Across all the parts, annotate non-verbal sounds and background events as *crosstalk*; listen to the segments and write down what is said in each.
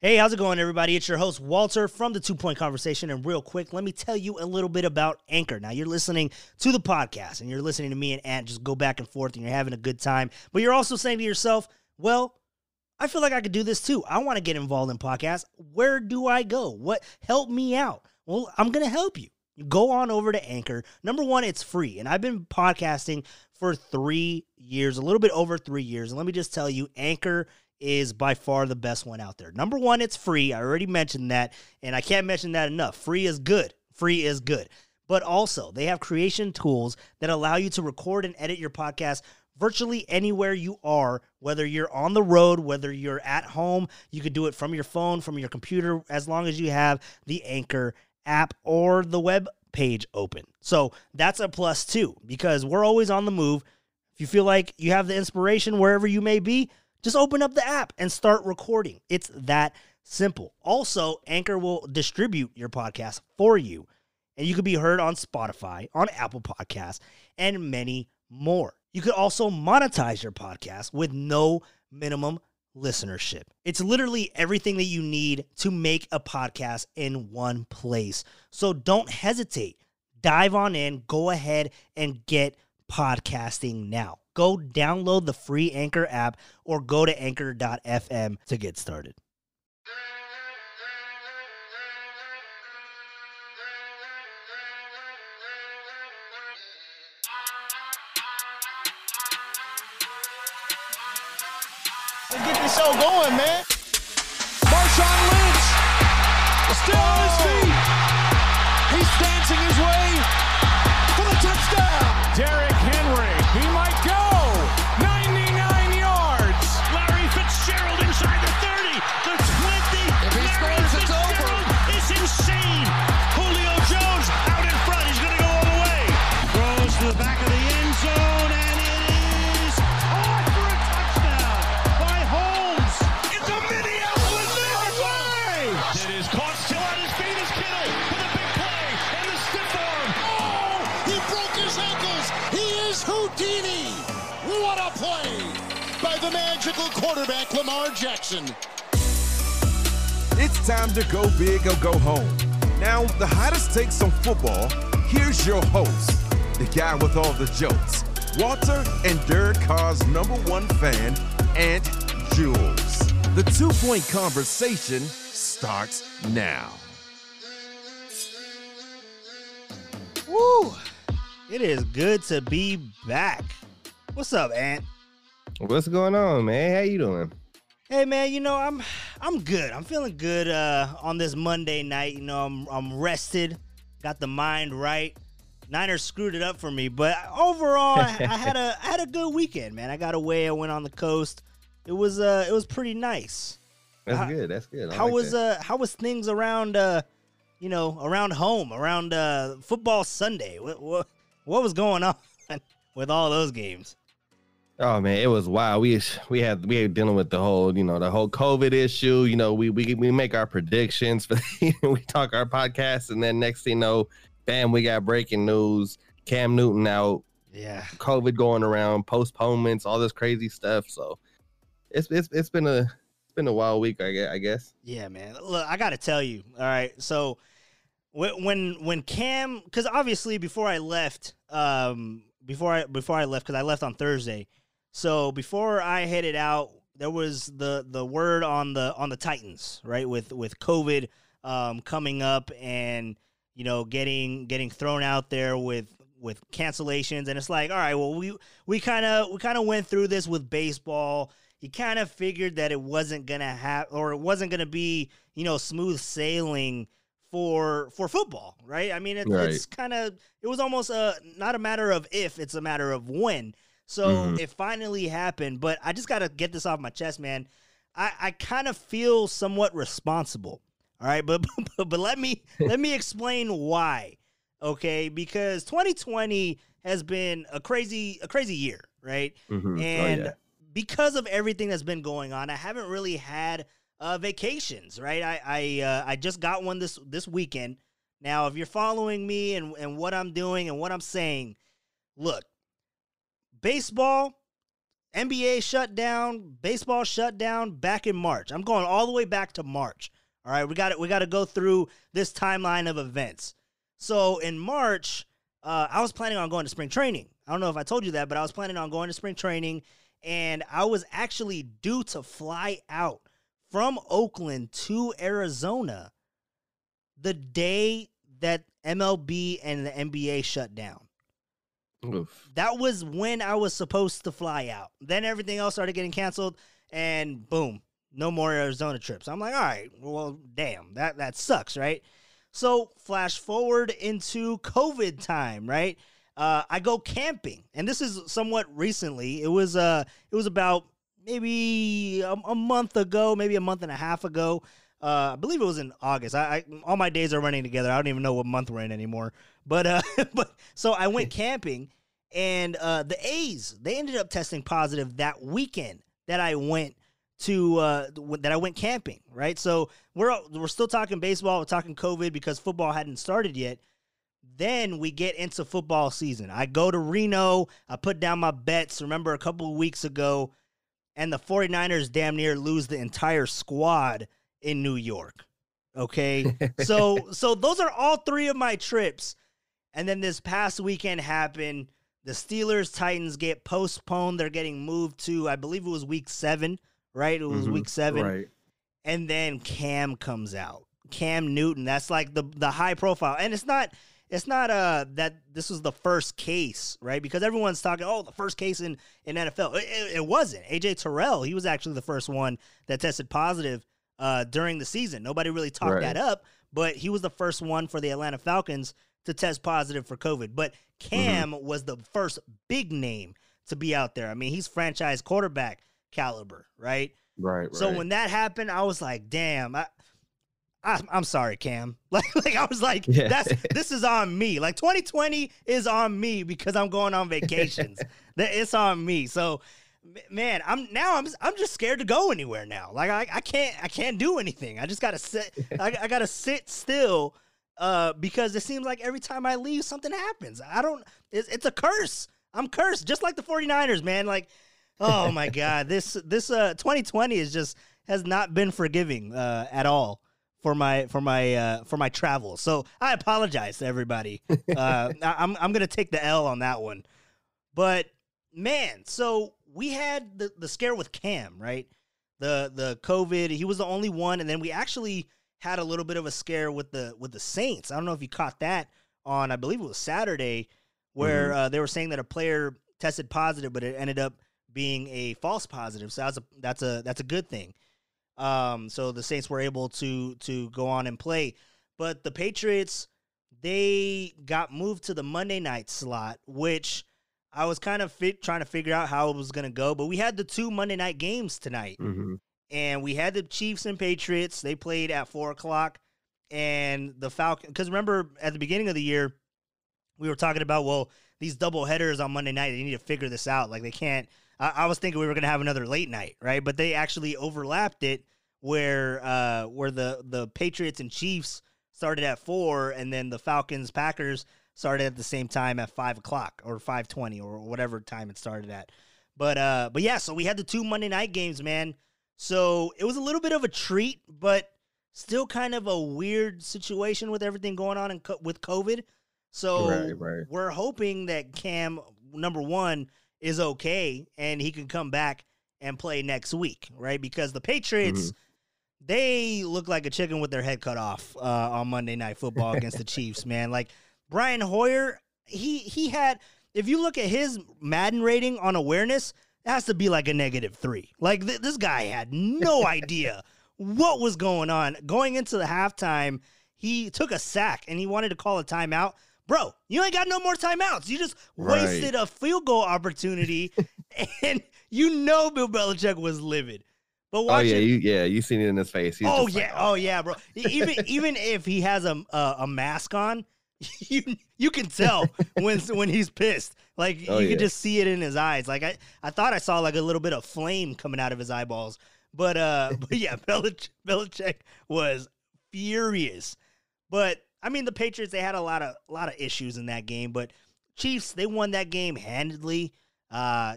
Hey, how's it going, everybody? It's your host, Walter from the Two Point Conversation. And real quick, let me tell you a little bit about Anchor. Now, you're listening to the podcast and you're listening to me and Ant just go back and forth and you're having a good time. But you're also saying to yourself, well, I feel like I could do this too. I want to get involved in podcasts. Where do I go? What help me out? Well, I'm going to help you. Go on over to Anchor. Number one, it's free. And I've been podcasting for three years, a little bit over three years. And let me just tell you, Anchor is by far the best one out there. Number one, it's free. I already mentioned that, and I can't mention that enough. Free is good. Free is good. But also, they have creation tools that allow you to record and edit your podcast virtually anywhere you are, whether you're on the road, whether you're at home. You can do it from your phone, from your computer, as long as you have the Anchor app or the web page open. So that's a plus too, because we're always on the move. If you feel like you have the inspiration wherever you may be, just open up the app and start recording. It's that simple. Also, Anchor will distribute your podcast for you, and you can be heard on Spotify, on Apple Podcasts, and many more. You could also monetize your podcast with no minimum listenership. It's literally everything that you need to make a podcast in one place. So don't hesitate. Dive on in, go ahead and get podcasting now. Go download the free Anchor app or go to anchor.fm to get started. Let's get this show going, man. Marshawn Lynch still on his feet. He's dancing his way for the touchdown. Derrick by the magical quarterback Lamar Jackson. It's time to go big or go home. Now, the hottest takes on football. Here's your host, the guy with all the jokes, Walter and Derek Carr's number one fan, Ant Jules. The two point conversation starts now. Woo! It is good to be back. What's up, Ant? What's going on, man? How you doing? Hey man, you know I'm I'm good. I'm feeling good uh, on this Monday night. You know I'm I'm rested, got the mind right. Niners screwed it up for me, but overall I, I had a I had a good weekend, man. I got away. I went on the coast. It was uh it was pretty nice. That's How- good. That's good. I How like was that. uh how was things around uh you know around home around uh football Sunday? What what what was going *laughs* on with all those games? Oh man, it was wild. We we had we had dealing with the whole you know the whole COVID issue. You know we we we make our predictions *laughs* for we talk our podcast, and then next thing you know, bam, we got breaking news. Cam Newton out, Yeah. COVID going around, postponements, all this crazy stuff. So it's it's it's been a it's been a wild week, I guess. I guess. Yeah, man. Look, I got to tell you. All right. So when when when Cam cuz obviously before I left um before I before I left cuz I left on Thursday. So before I headed out there was the the word on the on the Titans, right? With with COVID um coming up and you know getting getting thrown out there with with cancellations and it's like, all right, well we we kind of we kind of went through this with baseball you kind of figured that it wasn't gonna have or it wasn't gonna be you know smooth sailing for for football right i mean it, Right. it's kind of it was almost a not a matter of if it's a matter of when so Mhm. it finally happened but i just gotta get this off my chest man i i kind of feel somewhat responsible all right *laughs* but but, but let me *laughs* let me explain why okay because 2020 has been a crazy a crazy year right Mhm. Oh, and yeah. because of everything that's been going on, I haven't really had uh, vacations. Right, I I uh, I just got one this this weekend. Now, if you're following me and and what I'm doing and what I'm saying, look, baseball NBA shut down, baseball shut down back in March. I'm going all the way back to March. All right, we got it. We got to go through this timeline of events. So in March, uh, I was planning on going to spring training. I don't know if I told you that, but I was planning on going to spring training, and I was actually due to fly out from Oakland to Arizona the day that MLB and the NBA shut down. Oof. That was when I was supposed to fly out. Then everything else started getting canceled, and boom, no more Arizona trips. I'm like, all right, well, damn, that that sucks, right? So flash forward into COVID time, right? Uh, I go camping, and this is somewhat recently. It was uh, it was about maybe a, a month ago, maybe a month and a half ago. Uh, I believe it was in August. I, I all my days are running together. I don't even know what month we're in anymore. But uh, *laughs* but so I went camping, and uh, the A's they ended up testing positive that weekend that I went to uh, that I went camping. Right, so we're we're still talking baseball. We're talking COVID because football hadn't started yet. Then we get into football season. I go to Reno. I put down my bets. Remember a couple of weeks ago, and the 49ers damn near lose the entire squad in New York. Okay. *laughs* so so those are all three of my trips. And then this past weekend happened. The Steelers Titans get postponed. They're getting moved to, I believe it was week seven, right? It was Mhm. week seven. Right. And then Cam comes out. Cam Newton. That's like the the high profile. And it's not it's not uh that this was the first case, right? Because everyone's talking, oh, the first case in in NFL. It, it, it wasn't. AJ Terrell, he was actually the first one that tested positive uh during the season. Nobody really talked Right. that up, but he was the first one for the Atlanta Falcons to test positive for COVID. But mm-hmm. Cam was the first big name to be out there. I mean, he's franchise quarterback caliber, right? Right. So right. when that happened, I was like, "Damn, I, I I'm sorry, Cam." *laughs* Like, like I was like, Yeah. "That's *laughs* this is on me." Like 2020 is on me because I'm going on vacations. *laughs* That it's on me. So, man, I'm now I'm I'm just scared to go anywhere now. Like I, I can't I can't do anything. I just gotta sit. I, I gotta sit still. Uh, because it seems like every time I leave, something happens. I don't. It's, it's a curse. I'm cursed, just like the 49ers, man. Like, oh my *laughs* god, this this uh 2020 is just has not been forgiving uh at all for my for my uh for my travels. So I apologize to everybody. uh, *laughs* I'm I'm gonna take the L on that one. But man, so we had the the scare with Cam, right? The the COVID. He was the only one, and then we actually had a little bit of a scare with the with the Saints. I don't know if you caught that on I believe it was Saturday, where uh, they were saying that a player tested positive, but it ended up being a false positive. So that's a that's a that's a good thing. Um, so the Saints were able to to go on and play, but the Patriots they got moved to the Monday night slot, which I was kind of fit, trying to figure out how it was going to go. But we had the two Monday night games tonight hmm and we had the Chiefs and Patriots. They played at four o'clock, and the Falcon. Because remember, at the beginning of the year, we were talking about well, these double headers on Monday night. They need to figure this out. Like they can't. I, I was thinking we were going to have another late night, right? But they actually overlapped it, where uh, where the the Patriots and Chiefs started at four, and then the Falcons Packers started at the same time at five o'clock or five twenty or whatever time it started at. But uh, but yeah, so we had the two Monday night games, man. So it was a little bit of a treat, but still kind of a weird situation with everything going on and co- with COVID. So Right, right. we're hoping that Cam number one is okay and he can come back and play next week, right? Because the Patriots, they look like a chicken with their head cut off uh, on Monday Night Football against the *laughs* Chiefs, man. Like Brian Hoyer, he he had. If you look at his Madden rating on awareness, it has to be like a negative three. Like th- this guy had no *laughs* idea what was going on going into the halftime. He took a sack and he wanted to call a timeout. Bro, you ain't got no more timeouts. You just Right. wasted a field goal opportunity, *laughs* and you know Bill Belichick was livid. But Oh yeah, it. you yeah, you seen it in his face. He's Oh yeah, like, oh yeah, bro. Even *laughs* even if he has a, a a mask on, *laughs* you you can tell when when he's pissed. Like Oh, you yeah. can just see it in his eyes. Like I I thought I saw like a little bit of flame coming out of his eyeballs. But uh, *laughs* but yeah, Belich- Belichick was furious. But I mean, the Patriots they had a lot of a lot of issues in that game, but Chiefs they won that game handedly. Uh,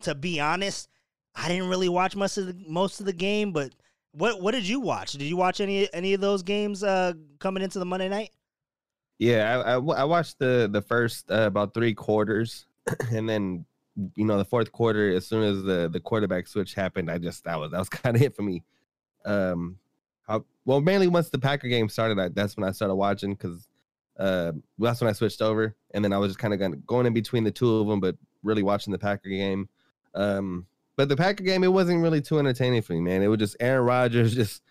to be honest, I didn't really watch most of the most of the game. But what what did you watch? Did you watch any any of those games uh, coming into the Monday night? Yeah, I, I, I watched the the first uh, about three quarters, *clears throat* and then you know the fourth quarter. As soon as the the quarterback switch happened, I just that was that was *laughs* kind of it for me. Um, I, well, mainly once the Packer game started, I, that's when I started watching because uh, that's when I switched over, and then I was just kind of going in between the two of them, but really watching the Packer game. Um, but the Packer game, it wasn't really too entertaining for me, man. It was just Aaron Rodgers *laughs* just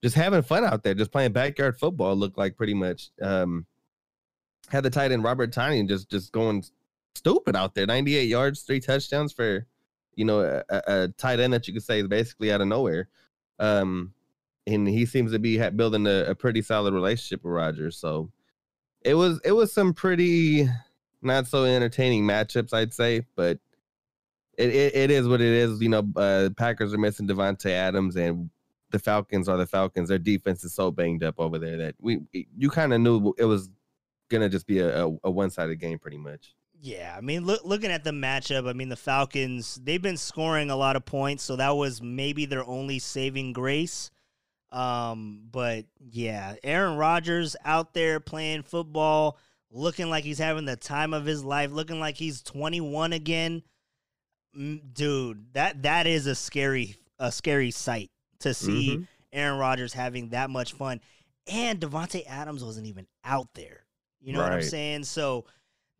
just having fun out there, just playing backyard football. Looked like pretty much. Um, had the tight end Robert Tonyan just just going stupid out there, 98 yards, three touchdowns for you know a, a tight end that you could say is basically out of nowhere. Um, and he seems to be building a, a pretty solid relationship with Rodgers. So it was it was some pretty not so entertaining matchups, I'd say, but it, it, it is what it is. You know, uh, Packers are missing Davante Adams, and the Falcons are the Falcons. Their defense is so banged up over there that we you kind of knew it was gonna just be a, a, a one sided game, pretty much. Yeah, I mean, look, looking at the matchup, I mean, the Falcons they've been scoring a lot of points, so that was maybe their only saving grace. Um, but yeah, Aaron Rodgers out there playing football, looking like he's having the time of his life, looking like he's 21 again. Dude, that that is a scary a scary sight to see mm-hmm. Aaron Rodgers having that much fun. And Davante Adams wasn't even out there. You know right. what I'm saying? So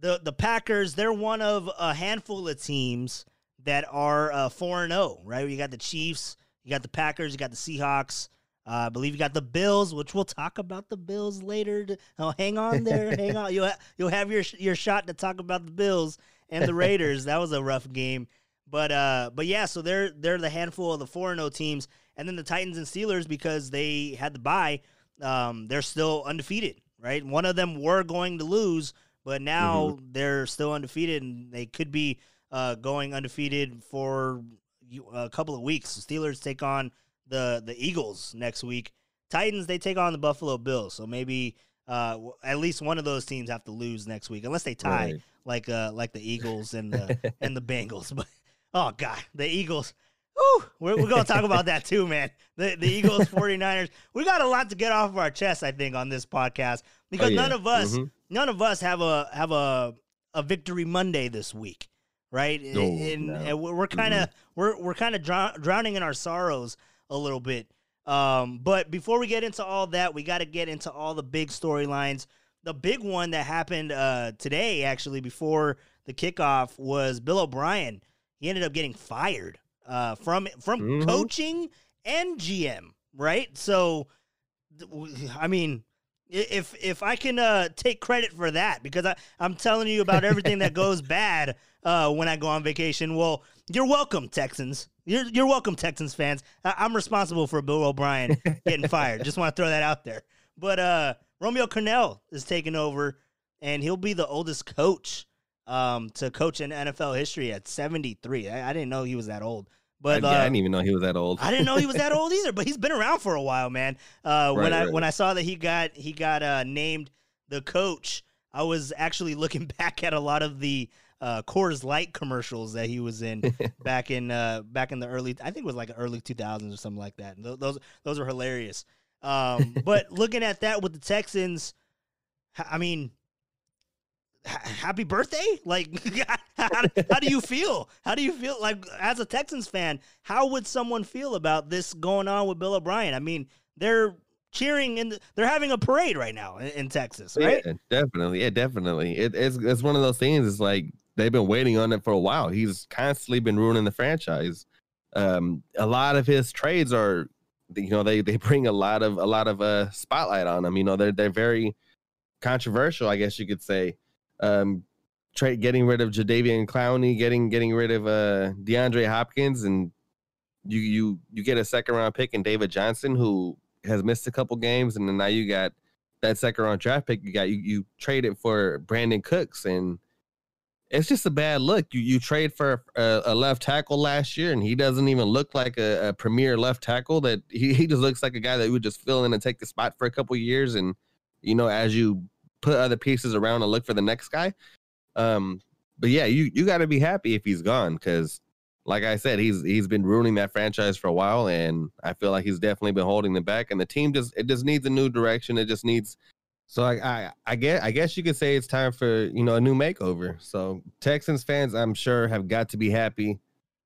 the the Packers, they're one of a handful of teams that are uh, 4 and 0, right? You got the Chiefs, you got the Packers, you got the Seahawks, uh, I believe you got the Bills, which we'll talk about the Bills later. To, oh, hang on there, hang on. You'll ha- you'll have your your shot to talk about the Bills and the Raiders. that was a rough game, but uh, but yeah. So they're they're the handful of the four and zero oh teams, and then the Titans and Steelers because they had the bye. Um, they're still undefeated, right? One of them were going to lose, but now mm-hmm. they're still undefeated, and they could be uh, going undefeated for a couple of weeks. The Steelers take on the the Eagles next week. Titans they take on the Buffalo Bills, so maybe uh, at least one of those teams have to lose next week, unless they tie right. like uh, like the Eagles and the *laughs* and the Bengals. But oh god, the Eagles. Ooh, we're, we're going to talk about that too, man. The the Eagles *laughs* 49ers. We got a lot to get off of our chest, I think, on this podcast because oh, yeah. none of us mm-hmm. none of us have a have a a victory Monday this week, right? No, and, no. and we're kind of mm-hmm. we're we're kind of drowning in our sorrows a little bit. Um, but before we get into all that, we got to get into all the big storylines. The big one that happened uh, today, actually, before the kickoff, was Bill O'Brien. He ended up getting fired uh, from from mm-hmm. coaching and GM, right? So, I mean, if if I can uh, take credit for that, because I I'm telling you about everything that goes *laughs* bad uh, when I go on vacation. Well, you're welcome, Texans. You're you're welcome, Texans fans. I, am responsible for Bill O'Brien getting fired. Just want to throw that out there. But uh, Romeo Crennel is taking over, and he'll be the oldest coach um, to coach in NFL history at 73. I, I didn't know he was that old. But I, uh, I, didn't even know he was that old. I didn't know he was that old *laughs* either. But he's been around for a while, man. Uh, right, when I right. when I saw that he got he got uh, named the coach, I was actually looking *laughs* back at a lot of the uh, Coors Light commercials that he was in *laughs* back in uh, back in the early I think it was like early 2000s or something like that. Th- those those were hilarious. Um, but looking at that with the Texans, I mean, happy birthday! Like, how, how do you feel? How do you feel like as a Texans fan? How would someone feel about this going on with Bill O'Brien? I mean, they're cheering and they're having a parade right now in, in Texas, right? Yeah, definitely. Yeah, definitely. It, it's it's one of those things. It's like they've been waiting on it for a while. He's constantly been ruining the franchise. Um, a lot of his trades are, you know, they they bring a lot of a lot of uh spotlight on them. You know, they're they're very controversial, I guess you could say. Um, trade getting rid of Jadeveon Clowney, getting getting rid of uh DeAndre Hopkins, and you you you get a second round pick in David Johnson, who has missed a couple games, and then now you got that second round draft pick. You got you you traded for Brandin Cooks and it's just a bad look. You you trade for a, a, left tackle last year, and he doesn't even look like a, a, premier left tackle. That *laughs* he, he just looks like a guy that would just fill in and take the spot for a couple years. And you know, as you put other pieces around and look for the next guy. Um, but yeah, you you got to be happy if he's gone because like I said, he's he's been ruining that franchise for a while, and I feel like he's definitely been holding them back. And the team just it just needs a new direction. It just needs. So I I, I guess I guess you could say it's time for you know a new makeover. So Texans fans, I'm sure, have got to be happy.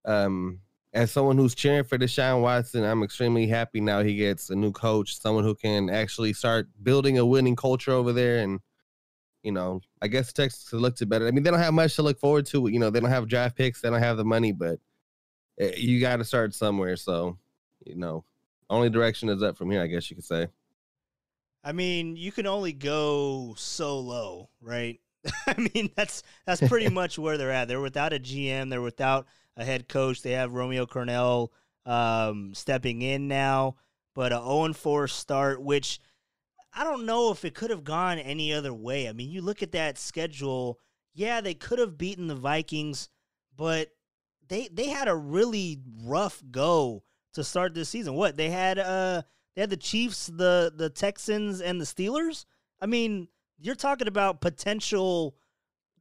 Um, as someone who's cheering for Deshaun Watson, I'm extremely happy now he gets a new coach, someone who can actually start building a winning culture over there. And, you know, I guess Texas looks better. I mean, they don't have much to look forward to. You know, they don't have draft picks, they don't have the money, but eh, you got to start somewhere. So, you know, only direction is up from here, I guess you could say. I mean, you can only go so low, right? *laughs* I mean, that's that's pretty *laughs* much where they're at. They're without a GM. They're without a head coach. They have Romeo Crennel um, stepping in now, but a 0 4 start, which I don't know if it could have gone any other way. I mean, you look at that schedule. Yeah, they could have beaten the Vikings, but they they had a really rough go to start this season. What they had uh they had the Chiefs, the the Texans, and the Steelers. I mean, you're talking about potential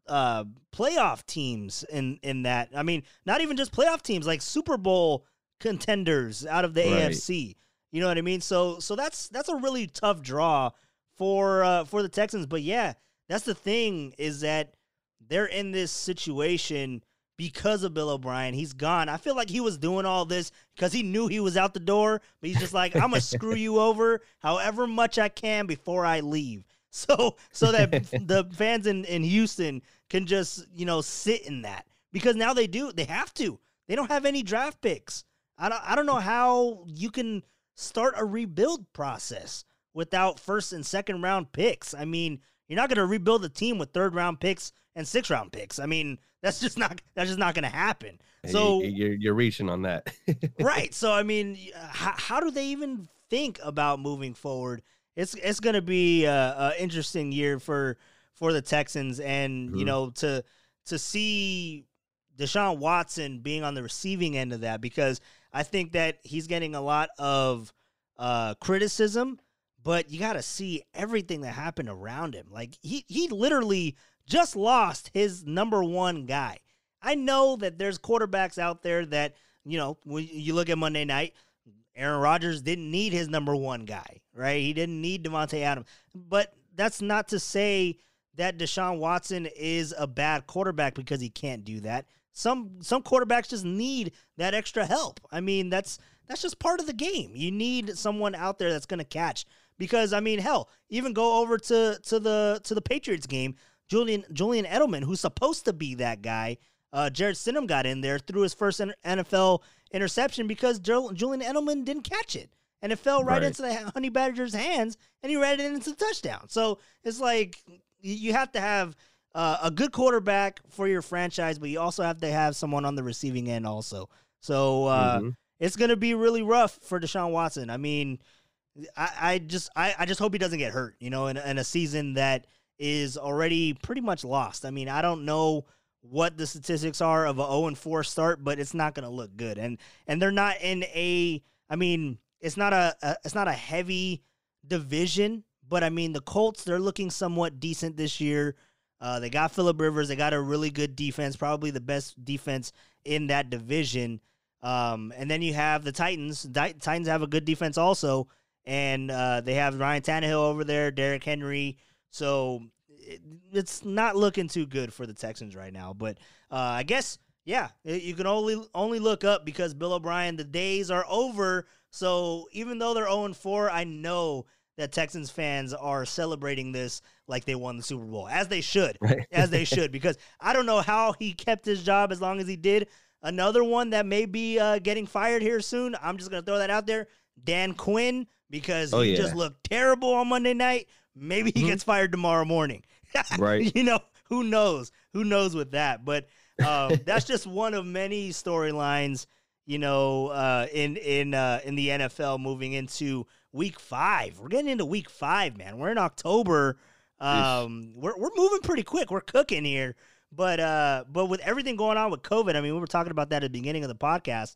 uh, playoff teams in in that. I mean, not even just playoff teams, like Super Bowl contenders out of the right. AFC. You know what I mean? So so that's that's a really tough draw for uh, for the Texans. But yeah, that's the thing is that they're in this situation because of Bill O'Brien. He's gone. I feel like he was doing all this because he knew he was out the door, but he's just like, I'm gonna screw you over however much I can before I leave. *laughs* So so that *laughs* the fans in, in Houston can just, you know, sit in that. Because now they do, they have to. They don't have any draft picks. I don't I don't know how you can start a rebuild process without first and second round picks. I mean, you're not going to rebuild a team with third round picks and six round picks. I mean, that's just not that's just not going to happen. So you're you're reaching on that, *laughs* right? So I mean, how, how do they even think about moving forward? It's it's going to be a, a, interesting year for for the Texans, and mm-hmm. you know to to see Deshaun Watson being on the receiving end of that because I think that he's getting a lot of uh, criticism, but you got to see everything that happened around him. Like he he literally just lost his number one guy. I know that there's quarterbacks out there that you know when you look at Monday night, Aaron Rodgers didn't need his number one guy, right? He didn't need Davante Adams, but that's not to say that Deshaun Watson is a bad quarterback because he can't do that. Some some quarterbacks just need that extra help. I mean, that's that's just part of the game. You need someone out there that's going to catch because I mean, hell, even go over to to the to the Patriots game. Julian Julian Edelman, who's supposed to be that guy, uh, Jarrett Stidham got in there threw his first NFL interception because Julian Edelman didn't catch it, and it fell right, right. into the Honey Badger's hands, and he ran it into the touchdown. So it's like you have to have uh, a good quarterback for your franchise, but you also have to have someone on the receiving end also. So uh, mm-hmm. it's going to be really rough for Deshaun Watson. I mean, I, I just I, I, just hope he doesn't get hurt. You know, in, in a season that is already pretty much lost. I mean, I don't know what the statistics are of a 0 and 4 start, but it's not going to look good. And and they're not in a I mean, it's not a, a it's not a heavy division but I mean, the Colts, they're looking somewhat decent this year. Uh, they got Philip Rivers. They got a really good defense, probably the best defense in that division. Um, and then you have the Titans. Di- Titans have a good defense also, and uh, they have Ryan Tannehill over there, Derrick Henry. So it, it's not looking too good for the Texans right now. But uh, I guess yeah, you can only only look up because Bill O'Brien. The days are over. So even though they're zero oh four, I know that Texans fans are celebrating this like they won the Super Bowl, as they should, *laughs* right. as they *laughs* should, because I don't know how he kept his job as long as he did. Another one that may be uh, getting fired here soon. I'm just gonna throw that out there. Dan Quinn, because oh, he yeah. just looked terrible on Monday night. Maybe he mm-hmm. gets fired tomorrow morning. *laughs* right. You know, who knows? Who knows with that? But um, that's just one of many storylines. You know, uh, in in uh, in the NFL moving into week five. We're getting into week five, man. We're in October. Um, we're we're moving pretty quick. We're cooking here. But uh, but with everything going on with COVID, I mean, we were talking about that at the beginning of the podcast.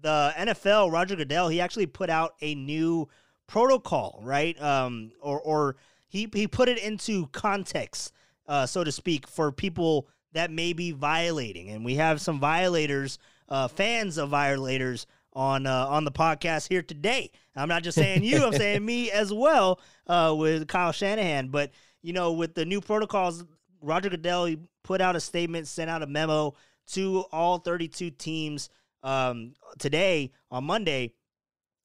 The NFL, Roger Goodell, he actually put out a new protocol, right? Um, or or he he put it into context, uh, so to speak, for people that may be violating, and we have some violators uh, fans of violators on uh, on the podcast here today. I'm not just saying you, I'm saying me *laughs* as well uh, with Kyle Shanahan. But you know, with the new protocols, Roger Goodell he put out a statement, sent out a memo to all 32 teams um, today on Monday,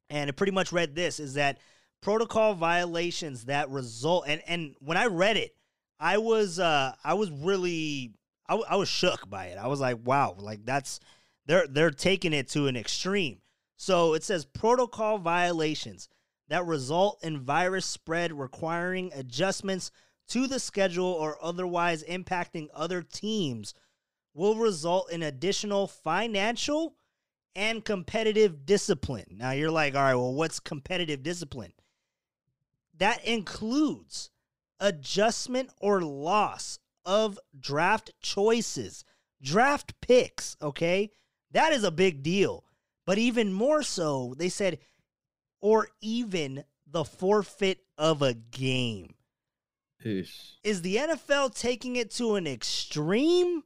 and it pretty much read this: is that protocol violations that result and and when I read it, I was uh I was really I, w- I was shook by it. I was like, wow, like that's they're they're taking it to an extreme. So it says protocol violations that result in virus spread requiring adjustments to the schedule or otherwise impacting other teams will result in additional financial and competitive discipline. Now you're like, all right, well, what's competitive discipline? That includes adjustment or loss of draft choices, draft picks, okay? That is a big deal. But even more so, they said, or even the forfeit of a game. Ish. Is the NFL taking it to an extreme?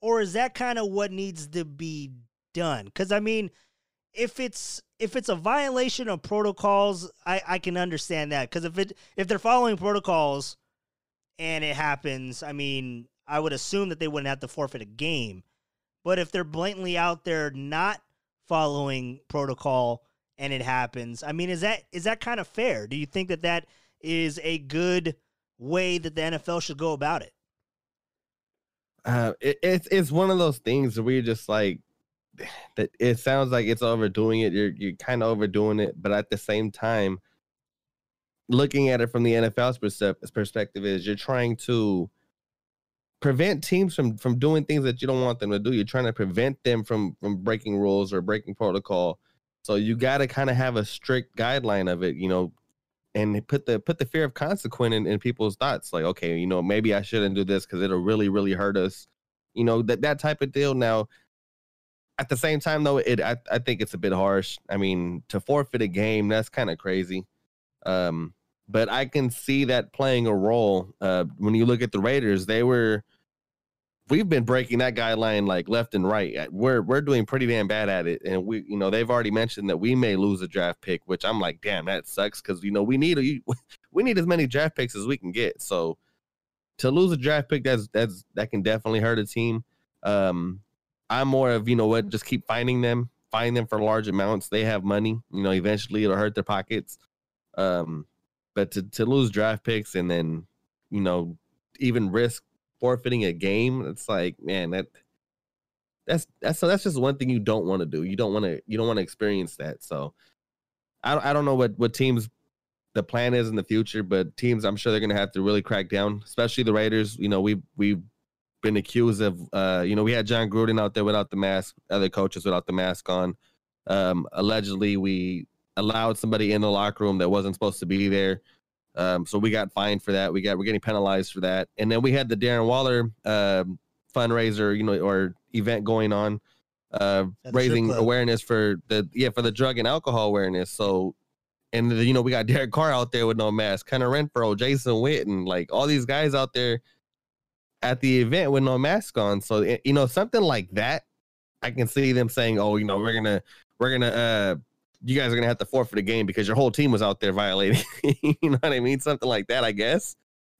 Or is that kind of what needs to be done? Because I mean, if it's if it's a violation of protocols, I, I can understand that. Because if it if they're following protocols and it happens, I mean, I would assume that they wouldn't have to forfeit a game. But if they're blatantly out there not following protocol and it happens, I mean, is that is that kind of fair? Do you think that that is a good way that the NFL should go about it? Uh, it, it's it's one of those things where you're just like *sighs* that. It sounds like it's overdoing it. You're you're kind of overdoing it, but at the same time, looking at it from the NFL's perspective, is you're trying to prevent teams from from doing things that you don't want them to do. You're trying to prevent them from from breaking rules or breaking protocol. So you got to kind of have a strict guideline of it, you know, and put the put the fear of consequence in, in people's thoughts. Like, okay, you know, maybe I shouldn't do this because it'll really really hurt us. You know that that type of deal. Now, at the same time, though, it I, I think it's a bit harsh. I mean, to forfeit a game, that's kind of crazy. Um, but I can see that playing a role. Uh, when you look at the Raiders, they were we've been breaking that guideline like left and right. Uh, We're we're doing pretty damn bad at it, and we you know they've already mentioned that we may lose a draft pick, which I'm like, damn, that sucks because you know we need a, *laughs* we need as many draft picks as we can get. So to lose a draft pick, that's that's that can definitely hurt a team. Um, I'm more of you know what, just keep finding them, find them for large amounts. They have money, you know. Eventually, it'll hurt their pockets. Um, but to to lose draft picks and then you know even risk forfeiting a game, it's like man that that's that's so that's just one thing you don't want to do. You don't want to you don't want to experience that. So I don't- I don't know what what teams the plan is in the future, but teams I'm sure they're gonna have to really crack down, especially the Raiders. You know we we've been accused of uh you know we had Jon Gruden out there without the mask, other coaches without the mask on. Um, allegedly we allowed somebody in the locker room that wasn't supposed to be there. Um, so we got fined for that. We got we're getting penalized for that. And then we had the Darren Waller um fundraiser, you know, or event going on, uh, At the strip raising awareness for the yeah for the drug and alcohol awareness. So, and the, you know we got *laughs* Derek Carr out there with no mask, Connor Renfrow, Jason Witten, like all these guys out there at the event with no mask on. So eh, you know something like that, I can see them saying, oh, you know, we're gonna we're gonna uh you guys are gonna have to forfeit a game because your whole team was out there violating. *laughs* you know what I mean? Something like that, I guess.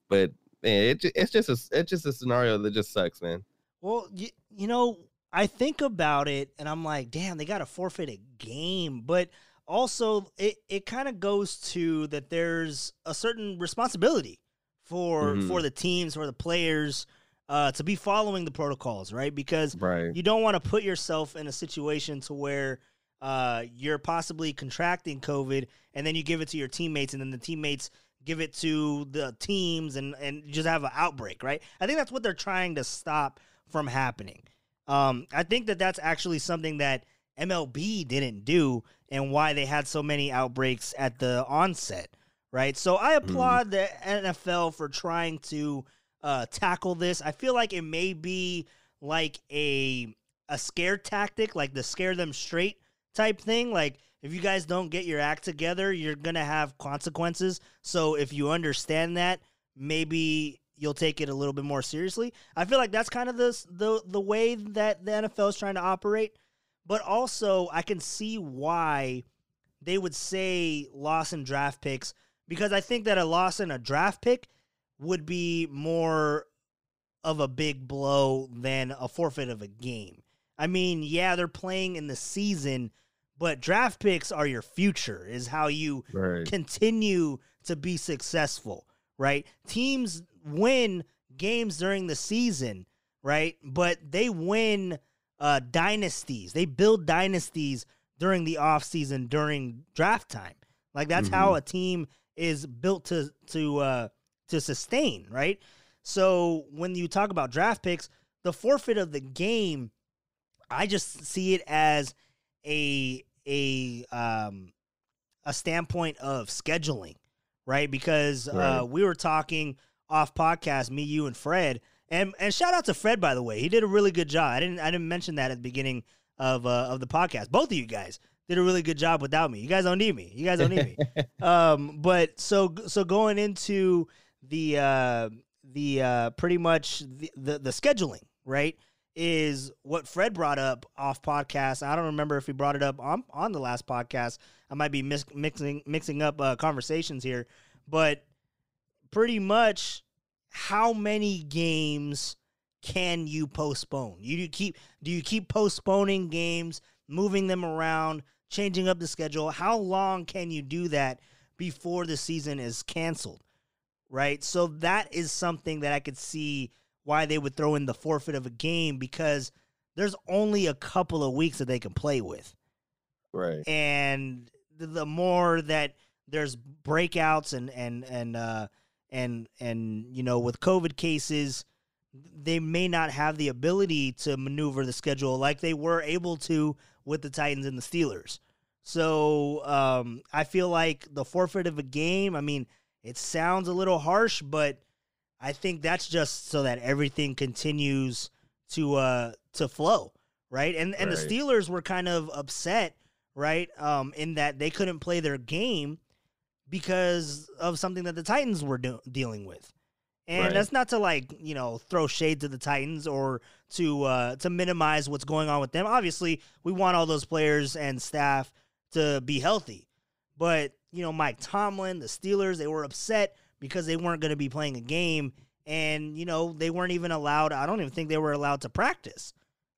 But man, it, it's just a it's just a scenario that just sucks, man. Well, you, you know, I think about it and I'm like, damn, they got to forfeit a game. But also, it, it kind of goes to that there's a certain responsibility for Mhm. for the teams, or the players, uh, to be following the protocols, right? Because Right. you don't want to put yourself in a situation to where uh, you're possibly contracting COVID, and then you give it to your teammates, and then the teammates give it to the teams, and and just have an outbreak, right? I think that's what they're trying to stop from happening. Um, I think that that's actually something that MLB didn't do, and why they had so many outbreaks at the onset, right? So I applaud the NFL for trying to uh, tackle this. I feel like it may be like a a scare tactic, like to scare them straight type thing. Like if you guys don't get your act together, you're gonna have consequences. So if you understand that, maybe you'll take it a little bit more seriously. I feel like that's kind of the the the way that the NFL is trying to operate. but also I can see why they would say loss in draft picks because I think that a loss in a draft pick would be more of a big blow than a forfeit of a game. I mean, yeah, they're playing in the season, but draft picks are your future, is how you Right. continue to be successful, right? Teams win games during the season, right? But they win uh, dynasties. They build dynasties during the offseason, during draft time. Like that's how a team is built to to uh, to sustain, right? So when you talk about draft picks, the forfeit of the game, I just see it as a a um a standpoint of scheduling, right? Because uh, we were talking off podcast, me, you, and Fred, and and shout out to Fred by the way, he did a really good job. I didn't I didn't mention that at the beginning of uh, of the podcast. Both of you guys did a really good job without me. You guys don't need me. You guys don't need me. *laughs* um, but so so going into the uh, the uh, pretty much the, the the scheduling, right? Is what Fred brought up off podcast. I don't remember if he brought it up on on the last podcast. I might be mis- mixing mixing up uh, conversations here, but pretty much how many games can you postpone? You do keep do you keep postponing games, moving them around, changing up the schedule? How long can you do that before the season is canceled? Right? So that is something that I could see why they would throw in the forfeit of a game because there's only a couple of weeks that they can play with Right. and the, more that there's breakouts and and and uh and and you know with covid cases they may not have the ability to maneuver the schedule like they were able to with the Titans and the Steelers. So um, I feel like the forfeit of a game. I mean, it sounds a little harsh, but I think that's just so that everything continues to uh, to flow, right? And and the Steelers were kind of upset, right, um, in that they couldn't play their game because of something that the Titans were do- dealing with. And Right. that's not to like you know throw shade to the Titans or to uh, to minimize what's going on with them. Obviously, we want all those players and staff to be healthy, but you know Mike Tomlin, the Steelers, they were upset because they weren't going to be playing a game, and you know they weren't even allowed. I don't even think they were allowed to practice.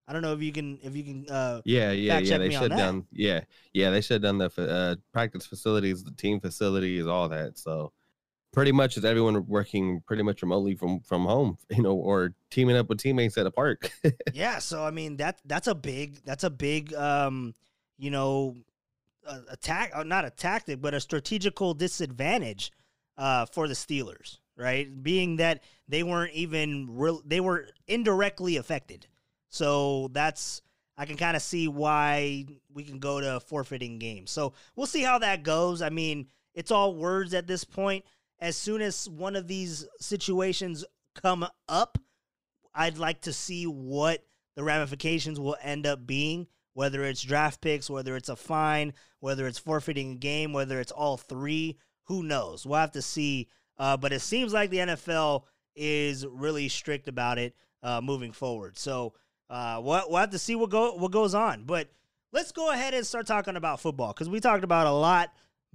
I don't know if you can if you can. Uh, Yeah, yeah, yeah. They shut down. Yeah, yeah. They shut down the uh, practice facilities, the team facilities, all that. So pretty much is everyone working pretty much remotely from from home, *laughs* you know, or teaming up with teammates at a park. *laughs* yeah so i mean that that's a big that's a big um you know attack uh, not a tactic but a strategical disadvantage uh for the steelers right? Being that they weren't even real they were indirectly affected. So that's i can kind of see why we can go to forfeiting games so we'll see how that goes. I mean it's all words at this point. As soon as one of these situations come up I'd like to see what the ramifications will end up being, whether it's draft picks, whether it's a fine, whether it's forfeiting a game, whether it's all three. Who knows? We'll have to see. Uh, but it seems like the NFL is really strict about it uh, moving forward. So uh, we'll, we'll have to see what go what goes on. But let's go ahead and start talking about football because we talked about a lot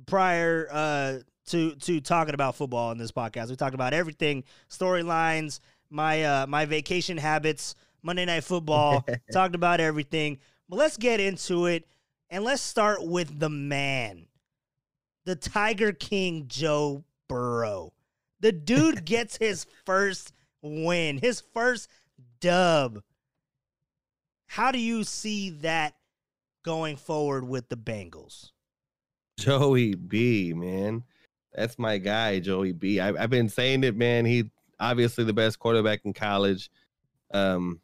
prior uh, to to talking about football in this podcast. We talked about everything, storylines, my uh, my vacation habits, Monday Night Football. *laughs* talked about everything. But let's get into it, and let's start with the man, the Tiger King, Joe Burrow. The dude *laughs* gets his first win, his first dub. How do you see that going forward with the Bengals? Joey B, man. That's my guy, Joey B. I, I've been saying it, man. He obviously the best quarterback in college. Um,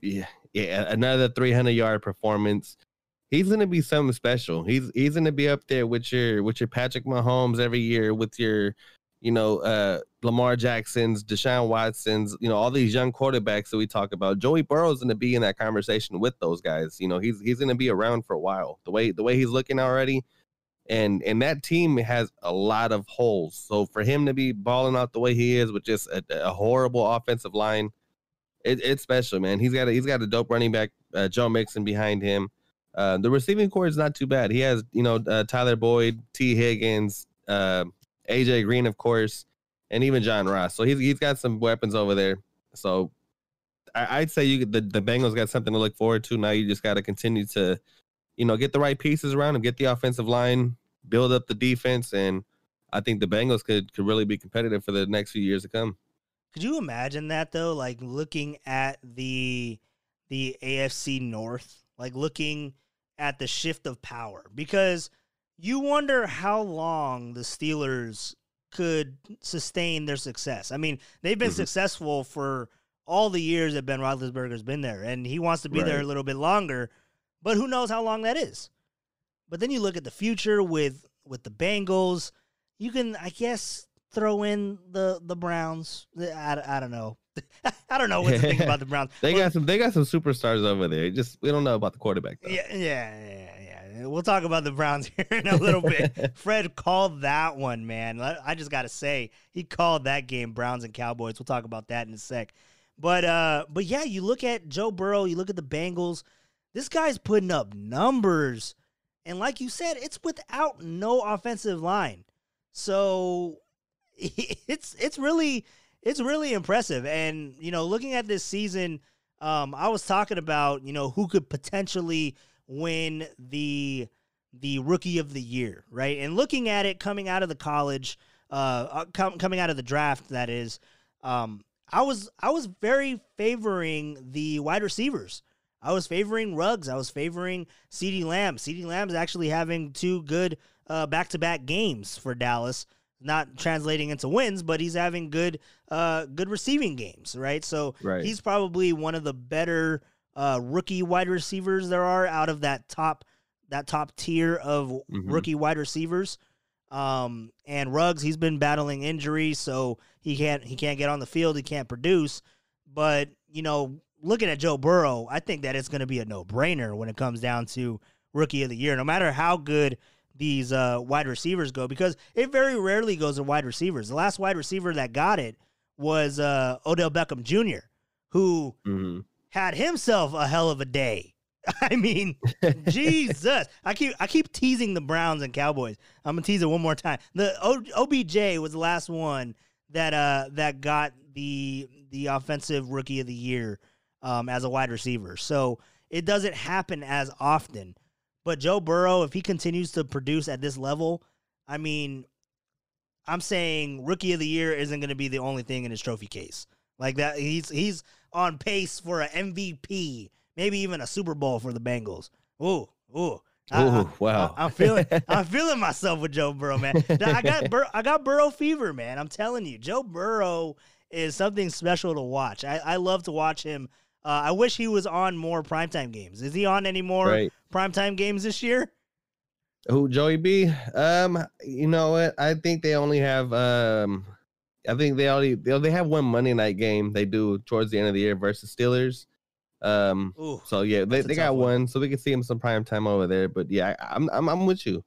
yeah, yeah, another 300 yard performance. He's gonna be something special. He's he's gonna be up there with your with your Patrick Mahomes every year, with your, you know, uh, Lamar Jacksons, Deshaun Watsons, you know, all these young quarterbacks that we talk about. Joey Burrow's gonna be in that conversation with those guys. You know, he's he's gonna be around for a while. The way the way he's looking already and and that team has a lot of holes. So for him to be balling out the way he is with just a, a horrible offensive line, it, it's special, man. He's got a, he's got a dope running back, uh, Joe Mixon behind him. Uh, the receiving corps is not too bad. He has, you know, uh, Tyler Boyd, Tee Higgins, uh, AJ Green, of course, and even John Ross. So he's he's got some weapons over there. So I, would say you the, the Bengals got something to look forward to. Now you just got to continue to, you know, get the right pieces around him, get the offensive line, build up the defense, and I think the Bengals could could really be competitive for the next few years to come. Could you imagine that though? Like looking at the the AFC North, like looking at the shift of power, because you wonder how long the Steelers could sustain their success. I mean, they've been mm-hmm. successful for all the years that Ben Roethlisberger's been there, and he wants to be right. there a little bit longer. But who knows how long that is? But then you look at the future with with the Bengals. You can, I guess, throw in the the Browns. I, I don't know. *laughs* I don't know what to think about the Browns. *laughs* they got some they got some superstars over there. Just we don't know about the quarterback though. Yeah, yeah, yeah, yeah. We'll talk about the Browns *laughs* here in a little bit. Fred called that one, man. I just got to say, he called that game Browns and Cowboys. We'll talk about that in a sec. But uh but yeah, you look at Joe Burrow, you look at the Bengals. This guy's putting up numbers. And like you said, it's without no offensive line. So it's it's really it's really impressive. And you know, looking at this season, um, I was talking about you know who could potentially win the the rookie of the year, right? And looking at it coming out of the college, uh, uh com- coming out of the draft, that is, um, I was I was very favoring the wide receivers. I was favoring Ruggs. I was favoring CeeDee Lamb. CeeDee Lamb is actually having two good back to back games for Dallas not translating into wins, but he's having good uh good receiving games, right? So right. he's probably one of the better uh rookie wide receivers there are out of that top that top tier of mm-hmm. rookie wide receivers. Um and Ruggs, he's been battling injury, so he can't he can't get on the field, he can't produce. But, you know, looking at Joe Burrow, I think that it's going to be a no-brainer when it comes down to rookie of the year. No matter how good these uh, wide receivers go because it very rarely goes to wide receivers. The last wide receiver that got it was uh, Odell Beckham Jr., who mm-hmm. had himself a hell of a day. *laughs* I mean, Jesus! I keep I keep teasing the Browns and Cowboys. I'm gonna tease it one more time. The o- OBJ was the last one that uh that got the the offensive rookie of the year um, as a wide receiver. So it doesn't happen as often. But Joe Burrow, if he continues to produce at this level, I mean, I'm saying rookie of the year isn't going to be the only thing in his trophy case. Like that, he's he's on pace for an MVP, maybe even a Super Bowl for the Bengals. Ooh, ooh. I, wow! I, am feeling, *laughs* I'm feeling myself with Joe Burrow, man. I got, Bur- I got Burrow fever, man. I'm telling you, Joe Burrow is something special to watch. I, I love to watch him uh, I wish he was on more primetime games. Is he on any more right. primetime games this year? Who Joey B? Um, you know what? I think they only have um, I think they already they, they have one Monday night game they do towards the end of the year versus Steelers. Um, Ooh, so yeah, they, they got one. one, so we can see him some prime time over there. But yeah, I, am I'm I'm with you.